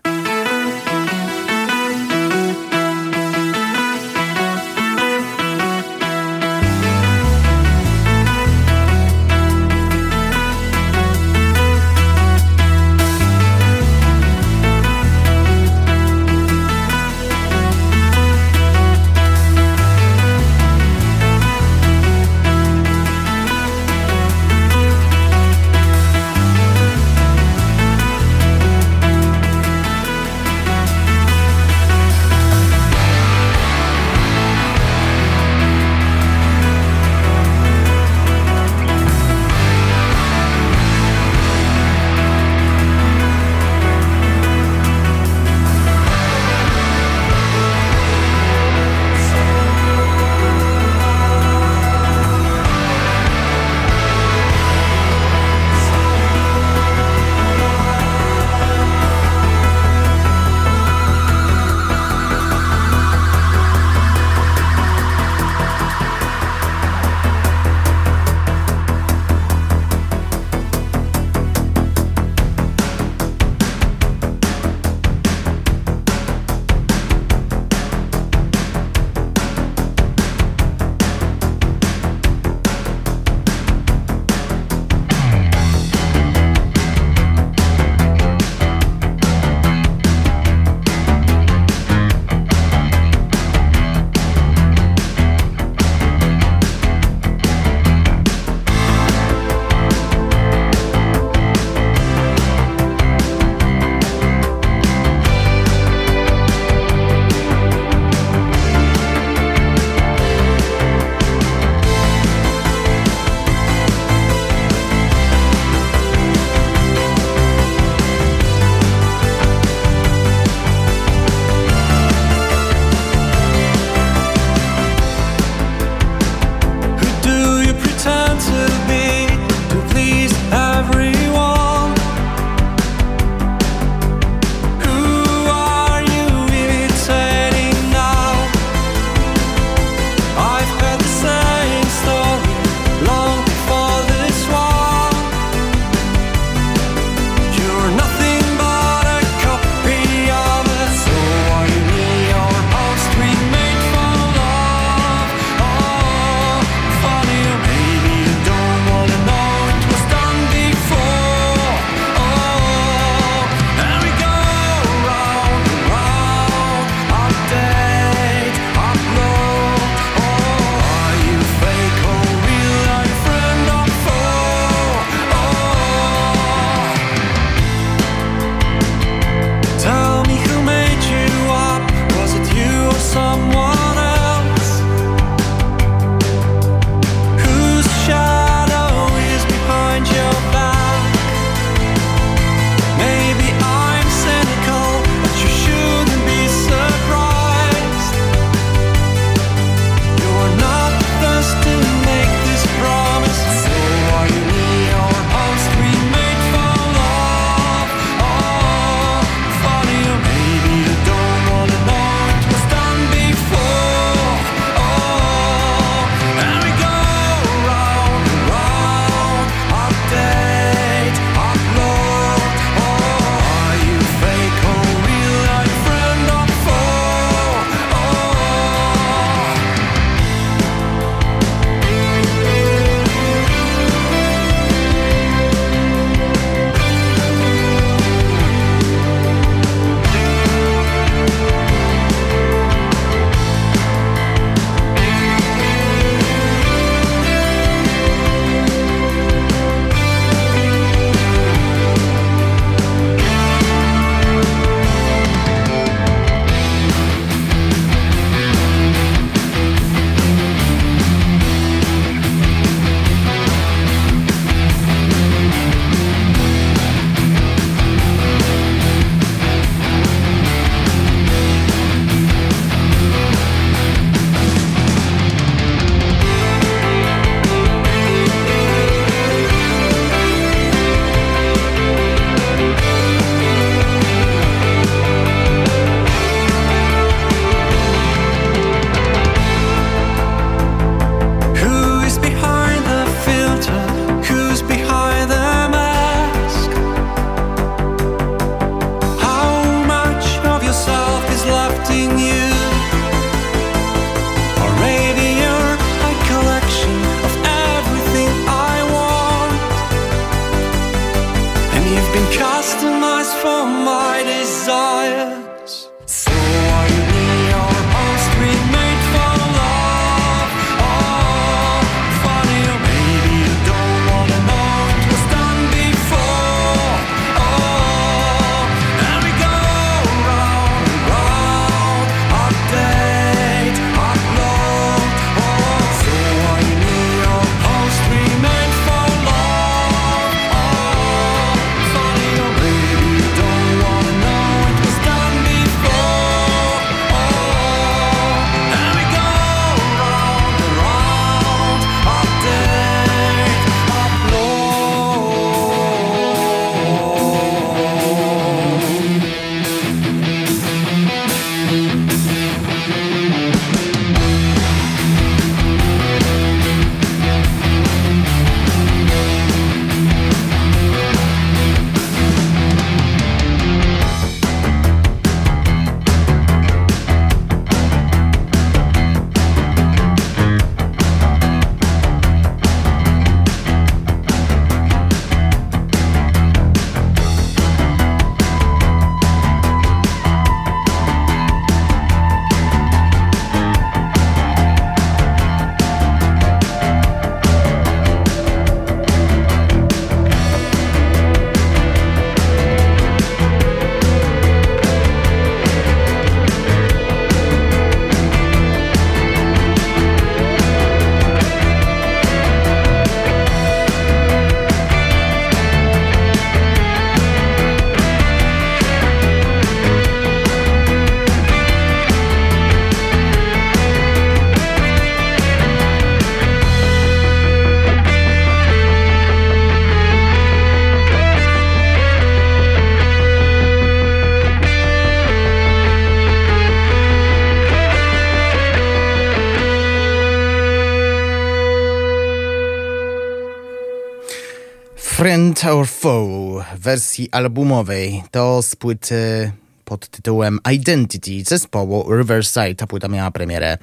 C: Foe w wersji albumowej to z płyty pod tytułem Identity zespołu Riverside. Ta płyta miała premierę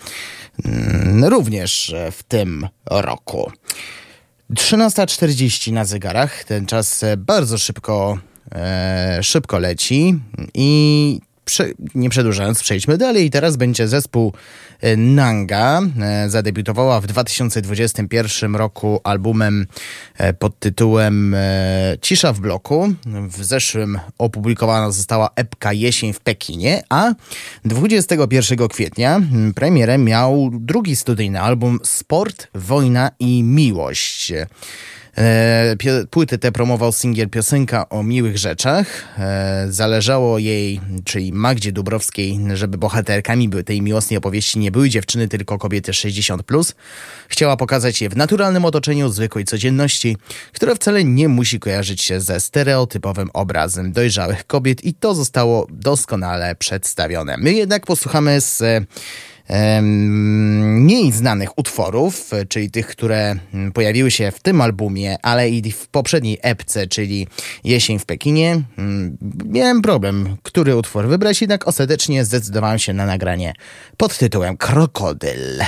C: mm, również w tym roku. 13.40 na zegarach. Ten czas bardzo szybko, e, szybko leci i prze, nie przedłużając, przejdźmy dalej. Teraz będzie zespół Nanga. E, zadebiutowała w 2021 roku albumem e, pod tytułem e, Cisza w bloku. W zeszłym opublikowana została epka Jesień w Pekinie, a 21 kwietnia premierę miał drugi studyjny album Sport, Wojna i Miłość. E, Płyty te promował singiel Piosenka o miłych rzeczach. E, Zależało jej, czyli Magdzie Dubrowskiej, żeby bohaterkami tej miłosnej opowieści nie były dziewczyny, tylko kobiety 60+. Chciała pokazać je w naturalnym otoczeniu zwykłej codzienności, które wcale nie musi kojarzyć się ze stereotypowym obrazem dojrzałych kobiet i to zostało doskonale przedstawione. My jednak posłuchamy z e, mniej znanych utworów, czyli tych, które mm, pojawiły się w tym albumie, ale i w poprzedniej epce, czyli Jesień w Pekinie. Mm, Miałem problem, który utwór wybrać, jednak ostatecznie zdecydowałem się na nagranie pod tytułem. Krokodyl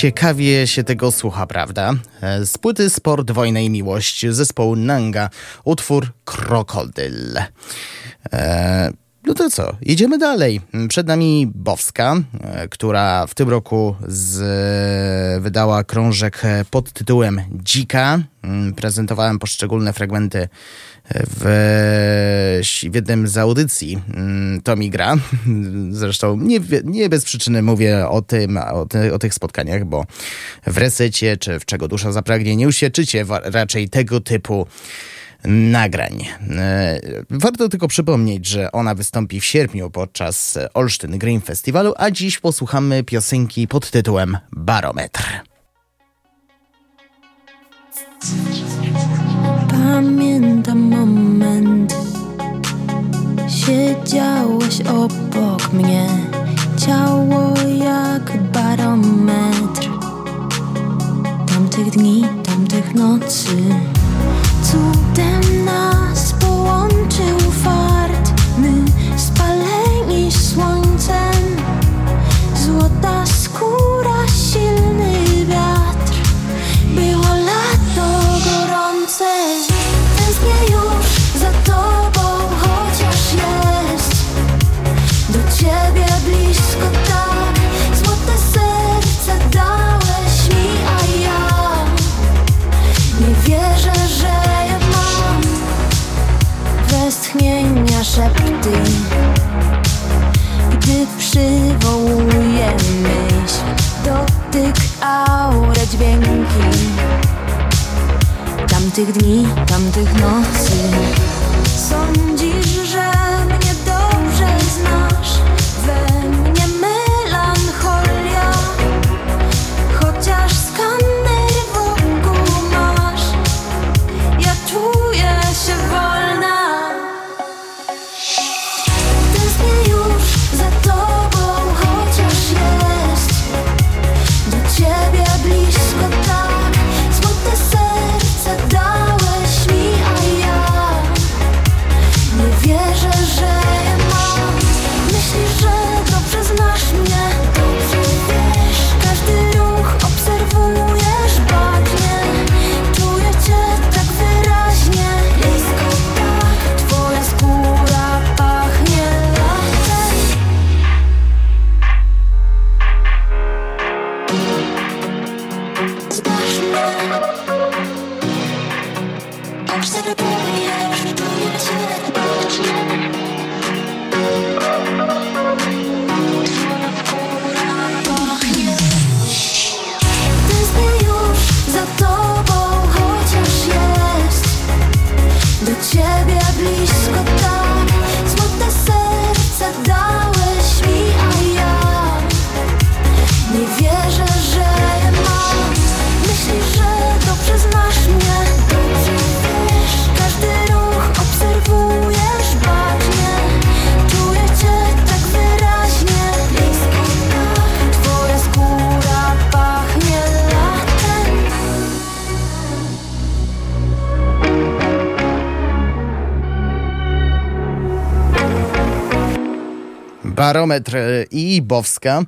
C: Ciekawie się tego słucha, prawda? E, Z płyty Sport, Wojna i Miłość zespołu Nanga, utwór Krokodyl. E, no to co, idziemy dalej. Przed nami Bowska, która w tym roku z, wydała krążek pod tytułem Dzika. Mm, Prezentowałem poszczególne fragmenty w, w jednym z audycji mm, Tomi gra. [LAUGHS] Zresztą nie, nie bez przyczyny mówię o tym, o, ty, o tych spotkaniach, bo w resecie czy w czego dusza zapragnie nie usieczycie wa- raczej tego typu nagrań. E, Warto tylko przypomnieć, że ona wystąpi w sierpniu podczas Olsztyn Green Festiwalu, a dziś posłuchamy piosenki pod tytułem Barometr.
P: Pamiętam moment Siedziałeś obok mnie Ciało jak barometr Tamtych dni, tamtych nocy Cudem nas połączył fart. My spaleni słońcem. Złota skóra, silny szepty Gdy przywołuje myśl Dotyk, aurę, dźwięki. Tamtych dni, tamtych nocy Sądzisz,
C: Barometr i Bowska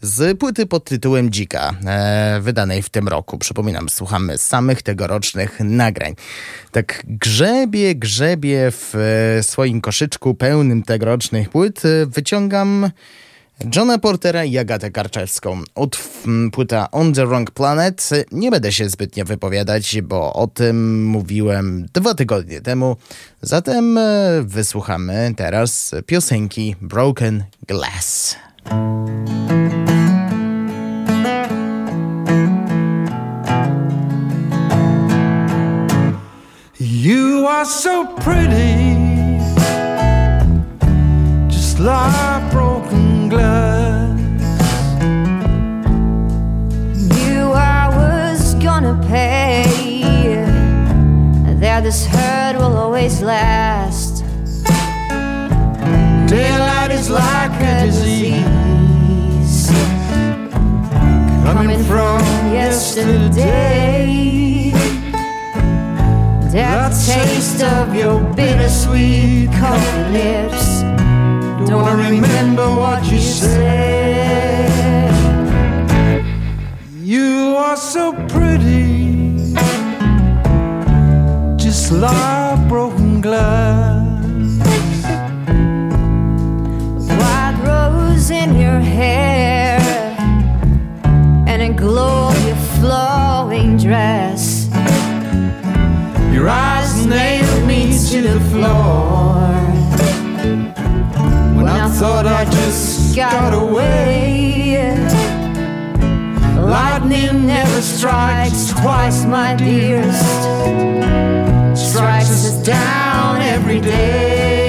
C: z płyty pod tytułem Dzika, e, wydanej w tym roku. Przypominam, słuchamy samych tegorocznych nagrań. Tak grzebie, grzebie w e, swoim koszyczku pełnym tegorocznych płyt e, wyciągam Johna Portera i Agatę Karczewską. Od mm, płyta On the Wrong Planet nie będę się zbytnio wypowiadać, bo o tym mówiłem dwa tygodnie temu. Zatem e, wysłuchamy teraz piosenki Broken Glass.
H: You are so pretty, just like glass.
Q: Knew I was gonna pay. That this hurt will always last.
H: Daylight is like a disease coming from yesterday.
Q: That taste of your bittersweet coffee lips.
H: Don't I remember what you said? You are so pretty, just like broken glass.
Q: White rose in your hair and a glow of your flowing dress.
H: Your eyes nailed me to the floor. I thought I just got away.
Q: Lightning never strikes twice, my dearest. Strikes us down every day.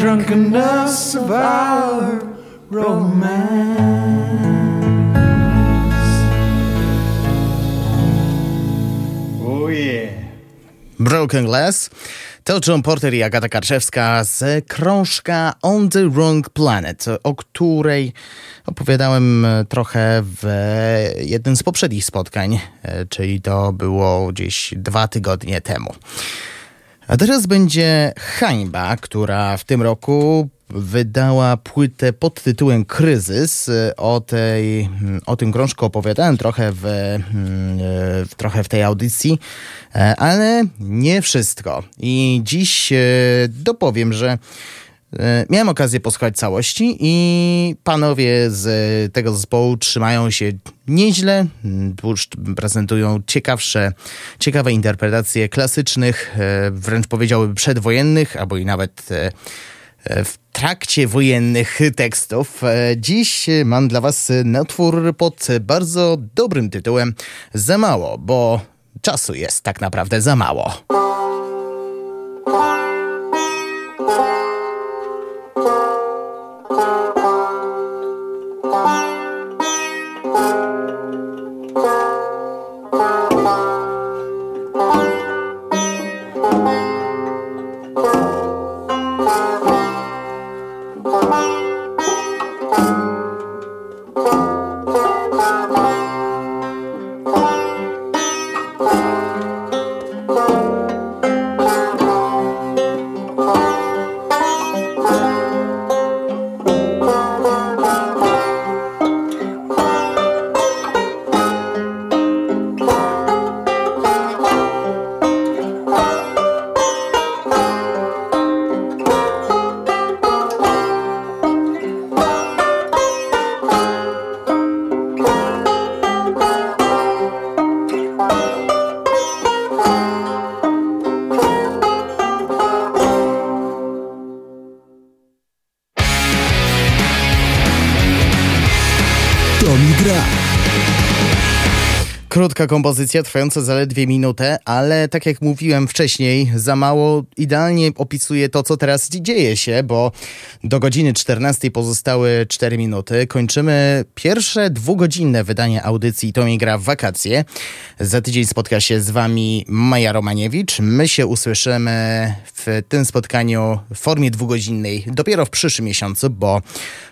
H: Drunkenness of our romance. Oh yeah.
C: Broken Glass to John Porter i Agata Karczewska z krążka On the Wrong Planet, o której opowiadałem trochę w jednym z poprzednich spotkań, e, czyli to było gdzieś dwa tygodnie temu. A teraz będzie Hańba, która w tym roku wydała płytę pod tytułem Kryzys. O, tej, o tym krążku opowiadałem trochę w, w, trochę w tej audycji, ale nie wszystko. I dziś e, dopowiem, że Miałem okazję posłuchać całości i panowie z tego zespołu trzymają się nieźle, prezentują ciekawsze, ciekawe interpretacje klasycznych, e, wręcz powiedziałbym przedwojennych, albo i nawet e, e, w trakcie wojennych tekstów. E, Dziś mam dla was natwór pod bardzo dobrym tytułem Za mało, bo czasu jest tak naprawdę za mało.
O: Krótka kompozycja, trwająca zaledwie minutę, ale tak jak mówiłem wcześniej, za mało idealnie opisuje to, co teraz dzieje się, bo do godziny 14 pozostały 4 minuty. Kończymy pierwsze dwugodzinne wydanie audycji To mi gra w wakacje. Za tydzień spotka się z wami Maja Romaniewicz. My się usłyszymy w tym spotkaniu w formie dwugodzinnej dopiero w przyszłym miesiącu, bo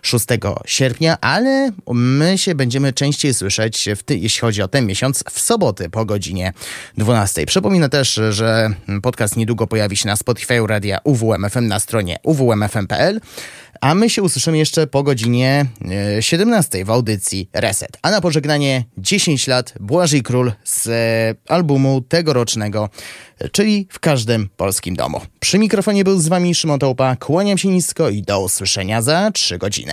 O: 6 sierpnia, ale my się będziemy częściej słyszeć, w ty, jeśli chodzi o ten miesiąc, w soboty po godzinie 12. Przypominam też, że podcast niedługo pojawi się na Spotify Radia UWMFM na stronie uwmfm.pl, a my się usłyszymy jeszcze po godzinie e, 17 w audycji Reset. A na pożegnanie 10 lat Błażej Król z e, albumu tegorocznego, e, czyli w każdym polskim domu. Przy mikrofonie był z wami Szymon Tołpa, kłaniam się nisko i do usłyszenia za 3 godziny.